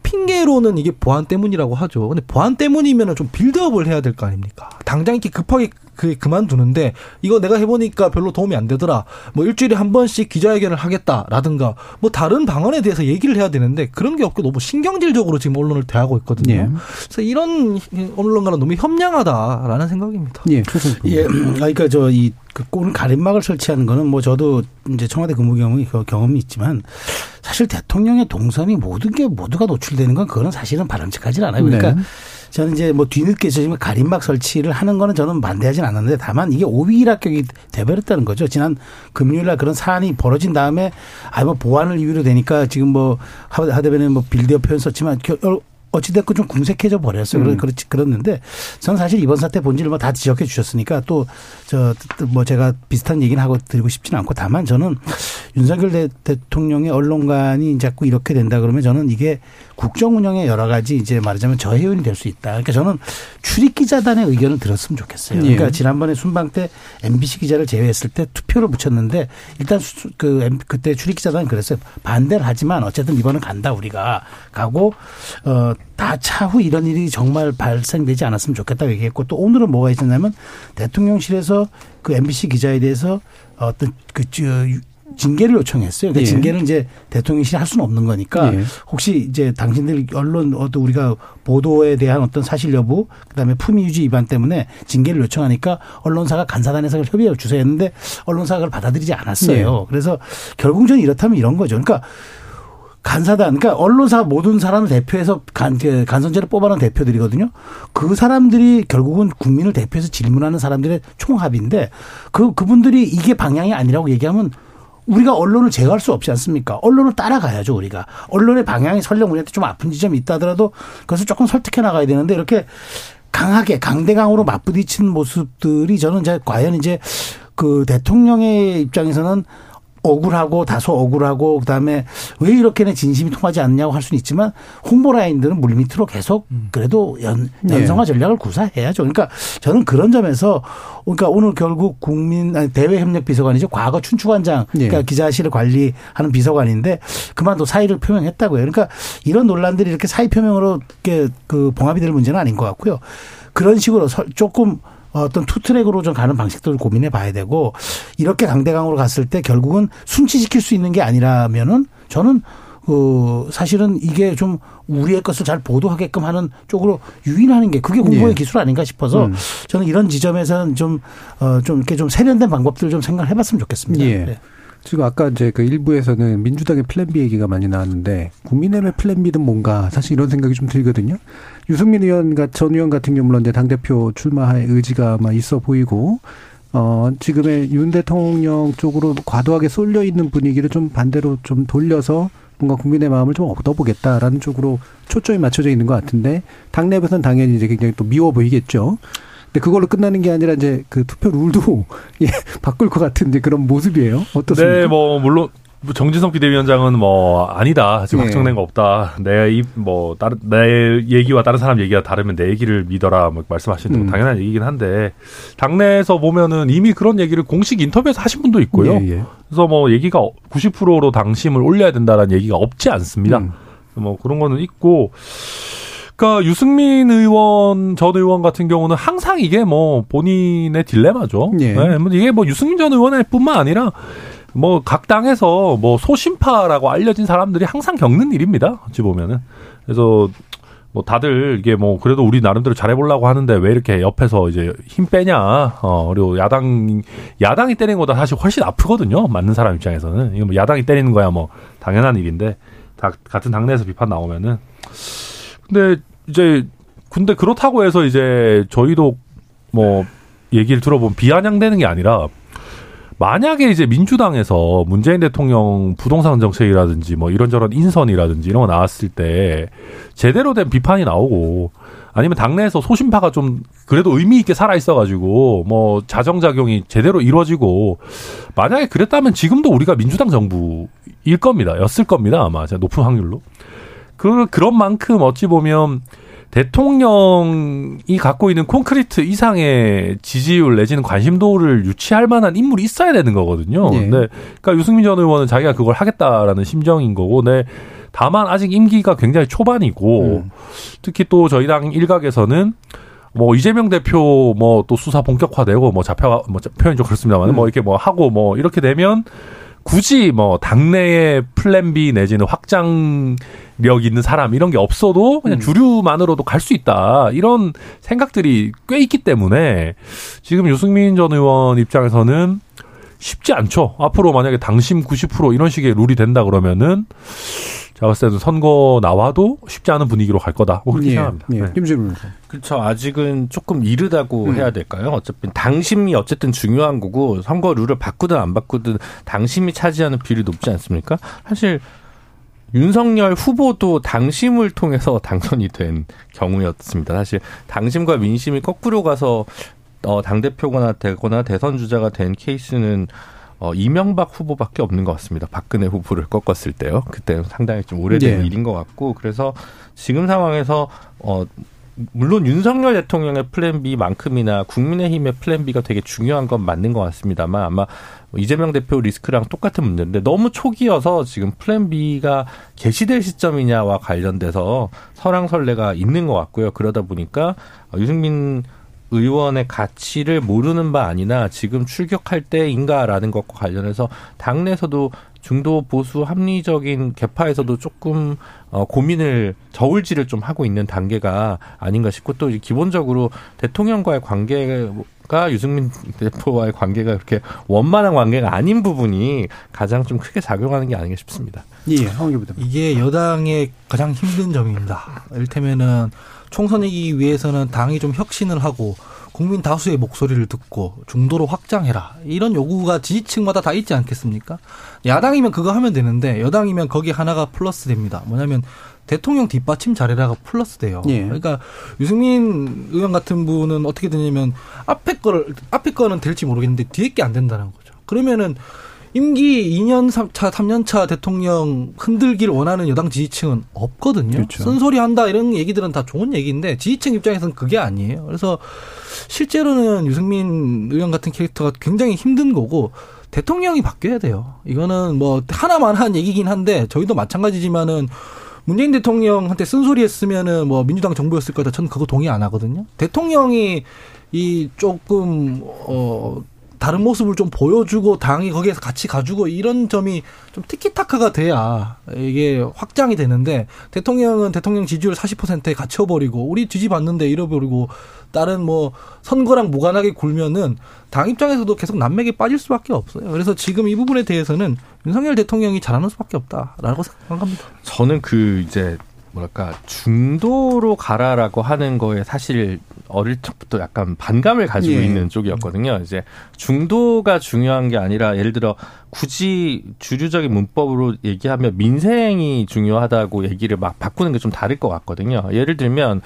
핑계로는 이게 보안 때문이라고 하죠. 근데 보안 때문이면 좀 빌드업을 해야 될 거 아닙니까? 당장 이렇게 급하게 그 그만두는데 이거 내가 해보니까 별로 도움이 안 되더라. 뭐 일주일에 한 번씩 기자회견을 하겠다라든가 뭐 다른 방안에 대해서 얘기를 해야 되는데 그런 게 없고 너무 신경질적으로 지금 언론을 대하고 있거든요. 예. 그래서 이런 언론과는 너무 현명하다라는 생각입니다. 예, 예, 그러니까 저이 그 오늘 가림막을 설치하는 거는 뭐 저도 이제 청와대 근무 경험이 경험이 있지만 사실 대통령의 동선이 모든 게 모두가 노출되는 건 그거는 사실은 바람직하지 않아요. 그러니까 네. 저는 이제 뭐 뒤늦게 지금 가림막 설치를 하는 거는 저는 반대하진 않았는데 다만 이게 오비락격이 돼버렸다는 거죠. 지난 금요일 날 그런 사안이 벌어진 다음에 아 뭐 보안을 이유로 되니까 지금 뭐 하대변에 뭐 빌드업 표현 썼지만 겨- 어찌됐건 좀 궁색해져 버렸어요. 음. 그렇지, 그렇는데 저는 사실 이번 사태 본질을 뭐 다 지적해 주셨으니까 또 저 뭐 제가 비슷한 얘기는 하고 드리고 싶지는 않고 다만 저는 윤석열 대, 대통령의 언론관이 자꾸 이렇게 된다 그러면 저는 이게 국정 운영의 여러 가지 이제 말하자면 저해운이 될 수 있다. 그러니까 저는 출입 기자단의 의견을 들었으면 좋겠어요. 그러니까 예. 지난번에 순방 때 MBC 기자를 제외했을 때 투표를 붙였는데 일단 수- 그 그때 출입 기자단은 그랬어요. 반대를 하지만 어쨌든 이번은 간다 우리가 가고 어다 차후 이런 일이 정말 발생되지 않았으면 좋겠다고 얘기했고 또 오늘은 뭐가 있었냐면 대통령실에서 그 MBC 기자에 대해서 어떤 그 저, 징계를 요청했어요. 그러니까 예. 징계는 이제 대통령실이 할 수는 없는 거니까 예. 혹시 이제 당신들 언론 어떤 우리가 보도에 대한 어떤 사실 여부 그다음에 품위 유지 위반 때문에 징계를 요청하니까 언론사가 간사단에서 협의해 주세요 했는데 언론사가 그걸 받아들이지 않았어요. 그래서 결국 저는 이렇다면 이런 거죠. 그러니까 간사단, 그러니까 언론사 모든 사람을 대표해서 간, 그 간선제를 뽑아놓은 대표들이거든요. 그 사람들이 결국은 국민을 대표해서 질문하는 사람들의 총합인데 그, 그분들이 이게 방향이 아니라고 얘기하면 우리가 언론을 제어할 수 없지 않습니까? 언론을 따라가야죠, 우리가. 언론의 방향이 설령 우리한테 좀 아픈 지점이 있다 하더라도 그것을 조금 설득해 나가야 되는데 이렇게 강하게 강대강으로 맞부딪힌 모습들이 저는 이제 과연 이제 그 대통령의 입장에서는 억울하고 다소 억울하고 그다음에 왜 이렇게는 진심이 통하지 않냐고 할 수는 있지만 홍보 라인들은 물 밑으로 계속 그래도 연, 연성화 전략을 구사해야죠. 그러니까 저는 그런 점에서 그러니까 오늘 결국 국민 아니 대외 협력 비서관이죠. 과거 춘추관장 그러니까 예. 기자실을 관리하는 비서관인데 그만도 사의를 표명했다고요. 그러니까 이런 논란들이 이렇게 사의 표명으로 이렇게 그 봉합이 될 문제는 아닌 것 같고요. 그런 식으로 설- 조금 어떤 two track으로 좀 가는 방식들을 고민해 봐야 되고 이렇게 강대강으로 갔을 때 결국은 순치시킬 수 있는 게 아니라면은 저는 그 사실은 이게 좀 우리의 것을 잘 보도하게끔 하는 쪽으로 유인하는 게 그게 홍보의 예. 기술 아닌가 싶어서 음. 저는 이런 지점에서는 좀어좀 이렇게 좀 세련된 방법들을 좀 생각해 봤으면 좋겠습니다. 예. 네. 지금 아까 이제 그 일부에서는 민주당의 plan B 얘기가 많이 나왔는데 국민의힘의 plan B는 뭔가 사실 이런 생각이 좀 들거든요. 유승민 의원 같- 전 의원 같은 경우 물론 이제 당 대표 출마할 의지가 아마 있어 보이고 어 지금의 윤 대통령 쪽으로 과도하게 쏠려 있는 분위기를 좀 반대로 좀 돌려서 뭔가 국민의 마음을 좀 얻어보겠다라는 쪽으로 초점이 맞춰져 있는 것 같은데 당내에서는 당연히 이제 굉장히 또 미워 보이겠죠. 근데 그걸로 끝나는 게 아니라 이제 그 투표 룰도 예, 바꿀 것 같은 이제 그런 모습이에요. 어떻습니까? 네, 뭐 물론 뭐 정진석 비대위원장은 뭐 아니다 지금 네. 확정된 거 없다. 내입뭐 다른 내 얘기와 다른 사람 얘기가 다르면 내 얘기를 믿어라 뭐 말씀하시는 건 음. 당연한 얘기긴 한데 당내에서 보면은 이미 그런 얘기를 공식 인터뷰에서 하신 분도 있고요. 예, 예. 그래서 뭐 얘기가 90%로 당심을 올려야 된다라는 얘기가 없지 않습니다. 음. 뭐 그런 거는 있고. 그러니까 유승민 의원 전 의원 같은 경우는 항상 이게 뭐 본인의 딜레마죠. 예. 네, 뭐 이게 뭐 유승민 전 의원뿐만 아니라 뭐 각 당에서 뭐 소심파라고 알려진 사람들이 항상 겪는 일입니다. 어찌 보면은 그래서 뭐 다들 이게 뭐 그래도 우리 나름대로 잘해보려고 하는데 왜 이렇게 옆에서 이제 힘 빼냐. 어 그리고 야당 야당이 때리는 거보다 사실 훨씬 아프거든요. 맞는 사람 입장에서는 이거 뭐 야당이 때리는 거야 뭐 당연한 일인데 다 같은 당내에서 비판 나오면은 근데 이제 근데 그렇다고 해서 이제 저희도 뭐 얘기를 들어보면 비아냥되는 게 아니라 만약에 이제 민주당에서 문재인 대통령 부동산 정책이라든지 뭐 이런저런 인선이라든지 이런 거 나왔을 때 제대로 된 비판이 나오고 아니면 당내에서 소심파가 좀 그래도 의미 있게 살아 있어가지고 뭐 자정작용이 제대로 이루어지고 만약에 그랬다면 지금도 우리가 민주당 정부일 겁니다. 였을 겁니다. 아마 제가 높은 확률로. 그, 그런 만큼 어찌 보면 대통령이 갖고 있는 콘크리트 이상의 지지율 내지는 관심도를 유치할 만한 인물이 있어야 되는 거거든요. 예. 근데 그러니까 유승민 전 의원은 자기가 그걸 하겠다라는 심정인 거고, 내 다만 아직 임기가 굉장히 초반이고 음. 특히 또 저희 당 일각에서는 뭐 이재명 대표 뭐 또 수사 본격화되고 뭐 잡혀 뭐 표현이 좀 그렇습니다만 음. 뭐 이렇게 뭐 하고 뭐 이렇게 되면 굳이 뭐 당내에 플랜 B 내지는 확장력 있는 사람 이런 게 없어도 그냥 음. 주류만으로도 갈 수 있다 이런 생각들이 꽤 있기 때문에 지금 유승민 전 의원 입장에서는 쉽지 않죠. 앞으로 만약에 당심 90% 이런 식의 룰이 된다 그러면은 제가 봤을 때는 선거 나와도 쉽지 않은 분위기로 갈 거다. 뭐 그렇게 예, 생각합니다. 예. 네. 김재민. 그렇죠. 아직은 조금 이르다고 음. 해야 될까요? 어차피 당심이 어쨌든 중요한 거고 선거 룰을 바꾸든 안 바꾸든 당심이 차지하는 비율이 높지 않습니까? 사실 윤석열 후보도 당심을 통해서 당선이 된 경우였습니다. 사실 당심과 민심이 거꾸로 가서 어, 당대표거나 되거나 대선 주자가 된 케이스는 어, 이명박 후보밖에 없는 것 같습니다. 박근혜 후보를 꺾었을 때요. 그때는 상당히 좀 오래된 예. 일인 것 같고 그래서 지금 상황에서 어, 물론 윤석열 대통령의 plan B만큼이나 국민의힘의 plan B가 되게 중요한 건 맞는 것 같습니다만 아마 이재명 대표 리스크랑 똑같은 문제인데 너무 초기여서 지금 plan B가 개시될 시점이냐와 관련돼서 설왕설래가 있는 것 같고요. 그러다 보니까 유승민 의원의 가치를 모르는 바 아니나 지금 출격할 때인가라는 것과 관련해서 당내에서도 중도 보수 합리적인 개파에서도 조금 어, 고민을 저울질을 좀 하고 있는 단계가 아닌가 싶고 또 기본적으로 대통령과의 관계가 유승민 대표와의 관계가 그렇게 원만한 관계가 아닌 부분이 가장 좀 크게 작용하는 게 아닌가 싶습니다. 예. 이게 여당의 가장 힘든 점입니다. 이를테면은 총선 이기 위해서는 당이 좀 혁신을 하고 국민 다수의 목소리를 듣고 중도로 확장해라. 이런 요구가 지지층마다 다 있지 않겠습니까? 야당이면 그거 하면 되는데 여당이면 거기 하나가 플러스 됩니다. 뭐냐면 대통령 뒷받침 잘해라가 플러스 돼요. 예. 그러니까 유승민 의원 같은 분은 어떻게 되냐면 앞에 거를 앞에 거는 될지 모르겠는데 뒤에 게 안 된다는 거죠. 그러면은 임기 2년 차, 3년 차 대통령 흔들기를 원하는 여당 지지층은 없거든요. 그렇죠. 쓴소리 한다 이런 얘기들은 다 좋은 얘기인데 지지층 입장에서는 그게 아니에요. 그래서 실제로는 유승민 의원 같은 캐릭터가 굉장히 힘든 거고 대통령이 바뀌어야 돼요. 이거는 뭐 하나만 한 얘기긴 한데 저희도 마찬가지지만은 문재인 대통령한테 쓴소리 했으면은 뭐 민주당 정부였을 거다. 저는 그거 동의 안 하거든요. 대통령이 이 조금 어 다른 모습을 좀 보여주고 당이 거기에서 같이 가주고 이런 점이 좀 티키타카가 돼야 이게 확장이 되는데 대통령은 대통령 지지율 40%에 갇혀버리고 우리 받는데 잃어버리고 다른 뭐 선거랑 무관하게 굴면은 당 입장에서도 계속 난맥에 빠질 수밖에 없어요. 그래서 지금 이 부분에 대해서는 윤석열 대통령이 잘하는 수밖에 없다라고 생각합니다. 저는 그 이제 뭐랄까 중도로 가라라고 하는 거에 사실 어릴 적부터 약간 반감을 가지고 예. 있는 쪽이었거든요. 이제 중도가 중요한 게 아니라 예를 들어 굳이 주류적인 문법으로 얘기하면 민생이 중요하다고 얘기를 막 바꾸는 게 좀 다를 것 같거든요. 예를 들면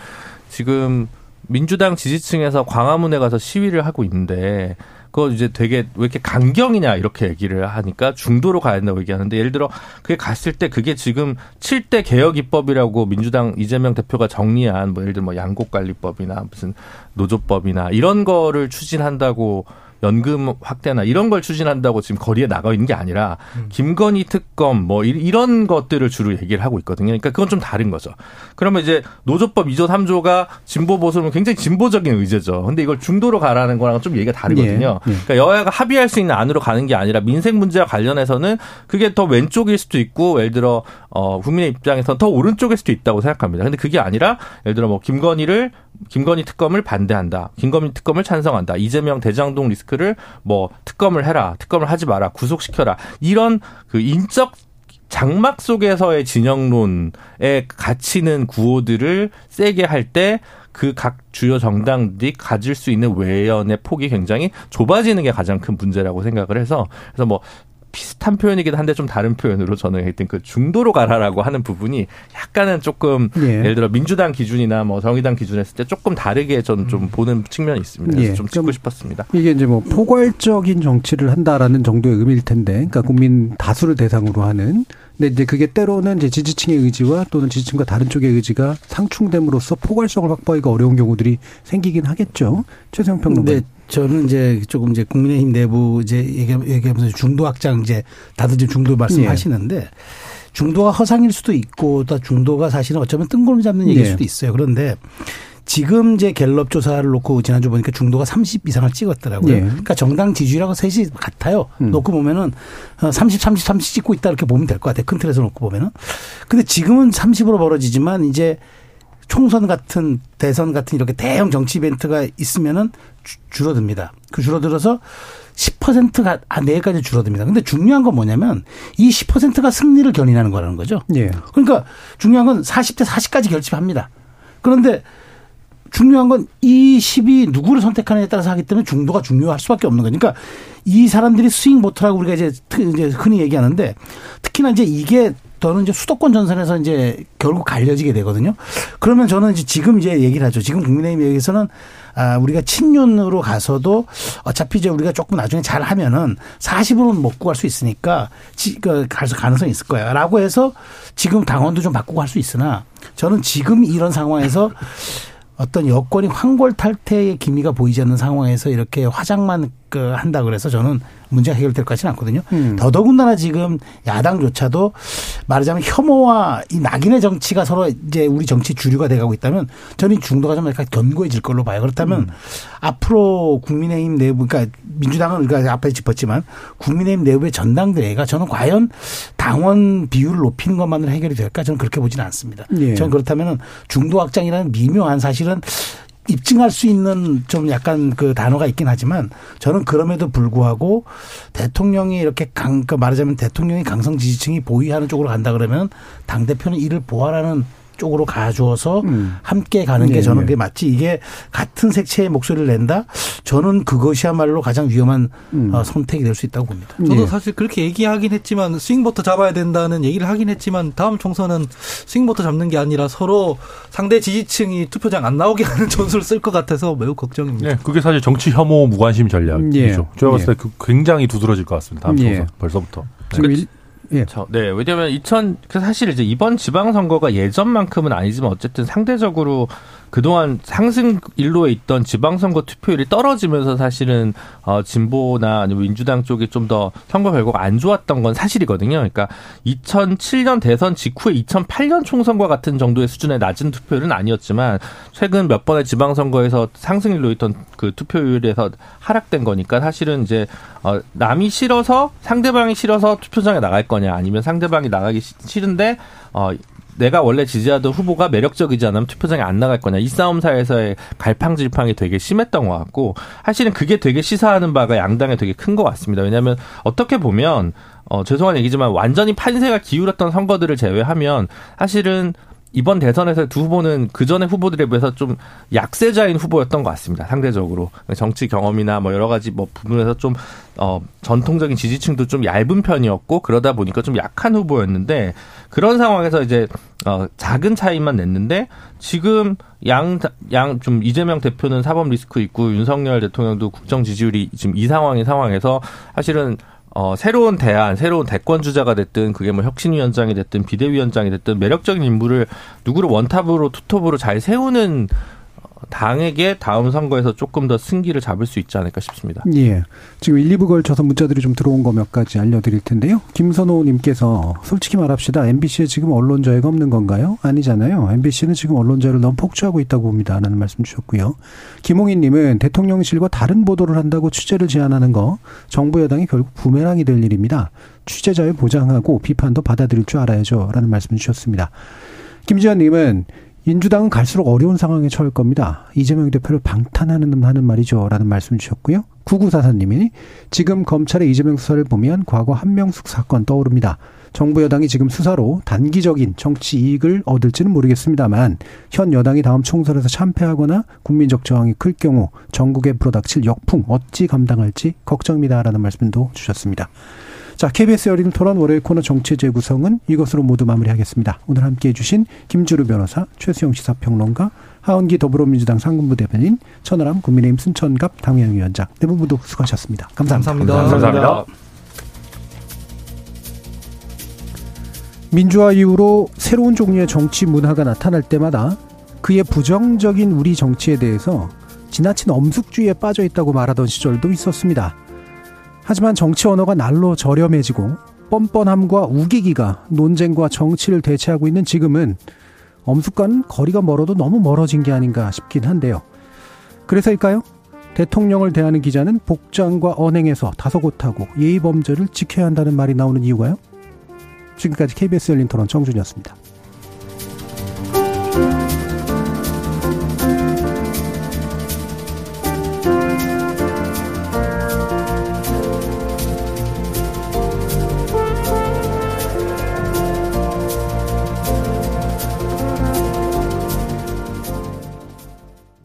지금 민주당 지지층에서 광화문에 가서 시위를 하고 있는데 그거 이제 되게 왜 이렇게 강경이냐 이렇게 얘기를 하니까 중도로 가야 된다고 얘기하는데 예를 들어 그게 갔을 때 그게 지금 7대 개혁 입법이라고 민주당 이재명 대표가 정리한 뭐 예를 들어 뭐 양곡 관리법이나 무슨 노조법이나 이런 거를 추진한다고 연금 확대나 이런 걸 추진한다고 지금 거리에 나가 있는 게 아니라 김건희 특검 뭐 이- 이런 것들을 주로 얘기를 하고 있거든요. 그러니까 그건 좀 다른 거죠. 그러면 이제 노조법 2조 3조가 진보 보수는 굉장히 진보적인 의제죠. 근데 이걸 중도로 가라는 거랑 좀 얘기가 다르거든요. 예, 예. 그러니까 여야가 합의할 수 있는 안으로 가는 게 아니라 민생 문제와 관련해서는 그게 더 왼쪽일 수도 있고 예를 들어 어 국민의 입장에서는 더 오른쪽일 수도 있다고 생각합니다. 근데 그게 아니라 예를 들어 뭐 김건희를 김건희 특검을 반대한다. 김건희 특검을 찬성한다. 이재명 대장동 리스크를 뭐 특검을 해라. 특검을 하지 마라. 구속시켜라. 이런 그 인적 장막 속에서의 진영론에 갇히는 구호들을 세게 할 때 그 각 주요 정당들이 가질 수 있는 외연의 폭이 굉장히 좁아지는 게 가장 큰 문제라고 생각을 해서 그래서 뭐 비슷한 표현이긴 한데 좀 다른 표현으로 저는 하여튼 그 중도로 가라라고 하는 부분이 약간은 조금 예. 예를 들어 민주당 기준이나 뭐 정의당 기준 했을 때 조금 다르게 저는 좀 보는 측면이 있습니다. 그래서 예. 좀 짚고 싶었습니다. 이게 이제 뭐 포괄적인 정치를 한다라는 정도의 의미일 텐데, 그러니까 국민 다수를 대상으로 하는. 근데 이제 그게 때로는 이제 지지층의 의지와 또는 지지층과 다른 쪽의 의지가 상충됨으로써 포괄성을 확보하기가 어려운 경우들이 생기긴 하겠죠. 최성 평론가. 저는 이제 조금 이제 국민의힘 내부 이제 얘기- 얘기하면서 중도 확장 이제 다들 지금 중도 말씀하시는데 중도가 허상일 수도 있고 또 중도가 사실은 어쩌면 뜬구름 잡는 얘기일 네. 수도 있어요. 그런데 지금 이제 갤럽 조사를 놓고 지난주 보니까 중도가 30 이상을 찍었더라고요. 네. 그러니까 정당 지지율하고 셋이 같아요. 음. 놓고 보면은 어, 30, 30, 30 찍고 있다 이렇게 보면 될 것 같아요. 큰 틀에서 놓고 보면은. 근데 지금은 30으로 벌어지지만 이제 총선 같은 대선 같은 이렇게 대형 정치 이벤트가 있으면은 주- 줄어듭니다. 그 줄어들어서 10%가 아 내일까지 줄어듭니다. 근데 중요한 건 뭐냐면 이 10%가 승리를 견인하는 거라는 거죠. 예. 그러니까 중요한 건 40대 40까지 결집합니다. 그런데 중요한 건 이 10이 누구를 선택하느냐에 따라서 하기 때문에 중도가 중요할 수밖에 없는 거니까 이 사람들이 스윙 보트라고 우리가 이제 흔히 얘기하는데 특히나 이제 이게 더는 이제 수도권 전선에서 이제 결국 갈려지게 되거든요. 그러면 저는 이제 지금 이제 얘기를 하죠. 지금 국민의힘 얘기에서는 아, 우리가 친윤으로 가서도 어차피 이제 우리가 조금 나중에 잘 하면은 40으로는 먹고 갈수 있으니까 지, 그, 갈 수- 가능성이 있을 거야. 라고 해서 지금 당원도 좀 바꾸고 할 수 있으나 저는 지금 이런 상황에서 어떤 여권이 황골 탈퇴의 기미가 보이지 않는 상황에서 이렇게 화장만 그 한다 그래서 저는 문제가 해결될 것 같지는 않거든요. 음. 더더군다나 지금 야당조차도 말하자면 혐오와 이 낙인의 정치가 서로 이제 우리 정치 주류가 돼가고 있다면 저는 이 중도가 좀 약간 견고해질 걸로 봐요. 그렇다면 음. 앞으로 국민의힘 내부, 그러니까 민주당은 우리가 앞에 짚었지만 국민의힘 내부의 전당대회가 저는 과연 당원 비율을 높이는 것만으로 해결이 될까 저는 그렇게 보지는 않습니다. 예. 저는 그렇다면 중도 확장이라는 미묘한 사실은 입증할 수 있는 좀 약간 그 단어가 있긴 하지만 저는 그럼에도 불구하고 대통령이 이렇게 강, 그 말하자면 대통령이 강성 지지층이 보위하는 쪽으로 간다 그러면 당대표는 이를 보완하는 쪽으로 가주어서 음. 함께 가는 게 예, 저는 예. 그게 맞지 이게 같은 색채의 목소리를 낸다 저는 그것이야말로 가장 위험한 음. 어, 선택이 될 수 있다고 봅니다. 저도 예. 사실 그렇게 얘기하긴 했지만 스윙부터 잡아야 된다는 얘기를 하긴 했지만 다음 총선은 스윙부터 잡는 게 아니라 서로 상대 지지층이 투표장 안 나오게 하는 전술을 쓸 것 같아서 매우 걱정입니다. 네, 그게 사실 정치 혐오 무관심 전략이죠. 예. 제가 봤을 예. 때그 굉장히 두드러질 것 같습니다. 다음 예. 총선 벌써부터. 지금 일, 예. 저, 네, 왜냐면 2000, 그 사실 이제 이번 지방선거가 예전만큼은 아니지만 어쨌든 상대적으로 그동안 상승 일로에 있던 지방선거 투표율이 떨어지면서 사실은 어, 진보나 아니면 민주당 쪽이 좀 더 선거 결과가 안 좋았던 건 사실이거든요. 그러니까 2007년 대선 직후에 2008년 총선과 같은 정도의 수준의 낮은 투표율은 아니었지만 최근 몇 번의 지방선거에서 상승 일로 있던 그 투표율에서 하락된 거니까 사실은 이제 어, 남이 싫어서 상대방이 싫어서 투표장에 나갈 거냐 아니면 상대방이 나가기 시- 싫은데 어, 내가 원래 지지하던 후보가 매력적이지 않으면 투표장에 안 나갈 거냐 이 싸움 사에서의 갈팡질팡이 되게 심했던 것 같고 사실은 그게 되게 시사하는 바가 양당에 되게 큰 것 같습니다. 왜냐하면 어떻게 보면 어, 죄송한 얘기지만 완전히 판세가 기울었던 선거들을 제외하면 사실은 이번 대선에서 두 후보는 그 전의 후보들에 비해서 좀 약세자인 후보였던 것 같습니다. 상대적으로 정치 경험이나 뭐 여러 가지 뭐 부분에서 좀 어, 전통적인 지지층도 좀 얇은 편이었고 그러다 보니까 좀 약한 후보였는데 그런 상황에서 이제 어, 작은 차이만 냈는데 지금 양 양 좀 이재명 대표는 사법 리스크 있고 윤석열 대통령도 국정 지지율이 지금 이 상황인 상황에서 사실은 어, 새로운 대안, 새로운 대권 주자가 됐든 그게 뭐 혁신위원장이 됐든 비대위원장이 됐든 매력적인 인물을 누구를 원탑으로 투톱으로 잘 세우는 어, 당에게 다음 선거에서 조금 더 승기를 잡을 수 있지 않을까 싶습니다. 예. 지금 1, 2부 걸쳐서 문자들이 좀 들어온 거 몇 가지 알려드릴 텐데요. 김선호 님께서 솔직히 말합시다. MBC에 지금 언론 자유가 없는 건가요? 아니잖아요. MBC는 지금 언론 자유를 너무 폭주하고 있다고 봅니다. 라는 말씀 주셨고요. 김홍인 님은 대통령실과 다른 보도를 한다고 취재를 제안하는 거 정부 여당이 결국 부메랑이 될 일입니다. 취재 자유 보장하고 비판도 받아들일 줄 알아야죠. 라는 말씀 주셨습니다. 김지현 님은 민주당은 갈수록 어려운 상황에 처할 겁니다. 이재명 대표를 방탄하는 하는 말이죠. 라는 말씀 주셨고요. 9944님이 지금 검찰의 이재명 수사를 보면 과거 한명숙 사건 떠오릅니다. 정부 여당이 지금 수사로 단기적인 정치 이익을 얻을지는 모르겠습니다만 현 여당이 다음 총선에서 참패하거나 국민적 저항이 클 경우 전국에 불어닥칠 역풍 어찌 감당할지 걱정입니다라는 말씀도 주셨습니다. 자, KBS 열린 토론 월요일 코너 정치 재구성은 이것으로 모두 마무리하겠습니다. 오늘 함께 해 주신 김주루 변호사, 최수영 시사평론가, 하은기 더불어민주당 상근부 대변인, 천하람 국민의힘 순천갑 당협위원장 네 분 모두 수고하셨습니다. 감사합니다. 감사합니다. 감사합니다. 민주화 이후로 새로운 종류의 정치 문화가 나타날 때마다 그의 부정적인 우리 정치에 대해서 지나친 엄숙주의에 빠져 있다고 말하던 시절도 있었습니다. 하지만 정치 언어가 날로 저렴해지고 뻔뻔함과 우기기가 논쟁과 정치를 대체하고 있는 지금은 엄숙과는 거리가 멀어도 너무 멀어진 게 아닌가 싶긴 한데요. 그래서일까요? 대통령을 대하는 기자는 복장과 언행에서 다소곳하고 예의 범절을 지켜야 한다는 말이 나오는 이유가요? 지금까지 KBS 열린 토론 정준이었습니다.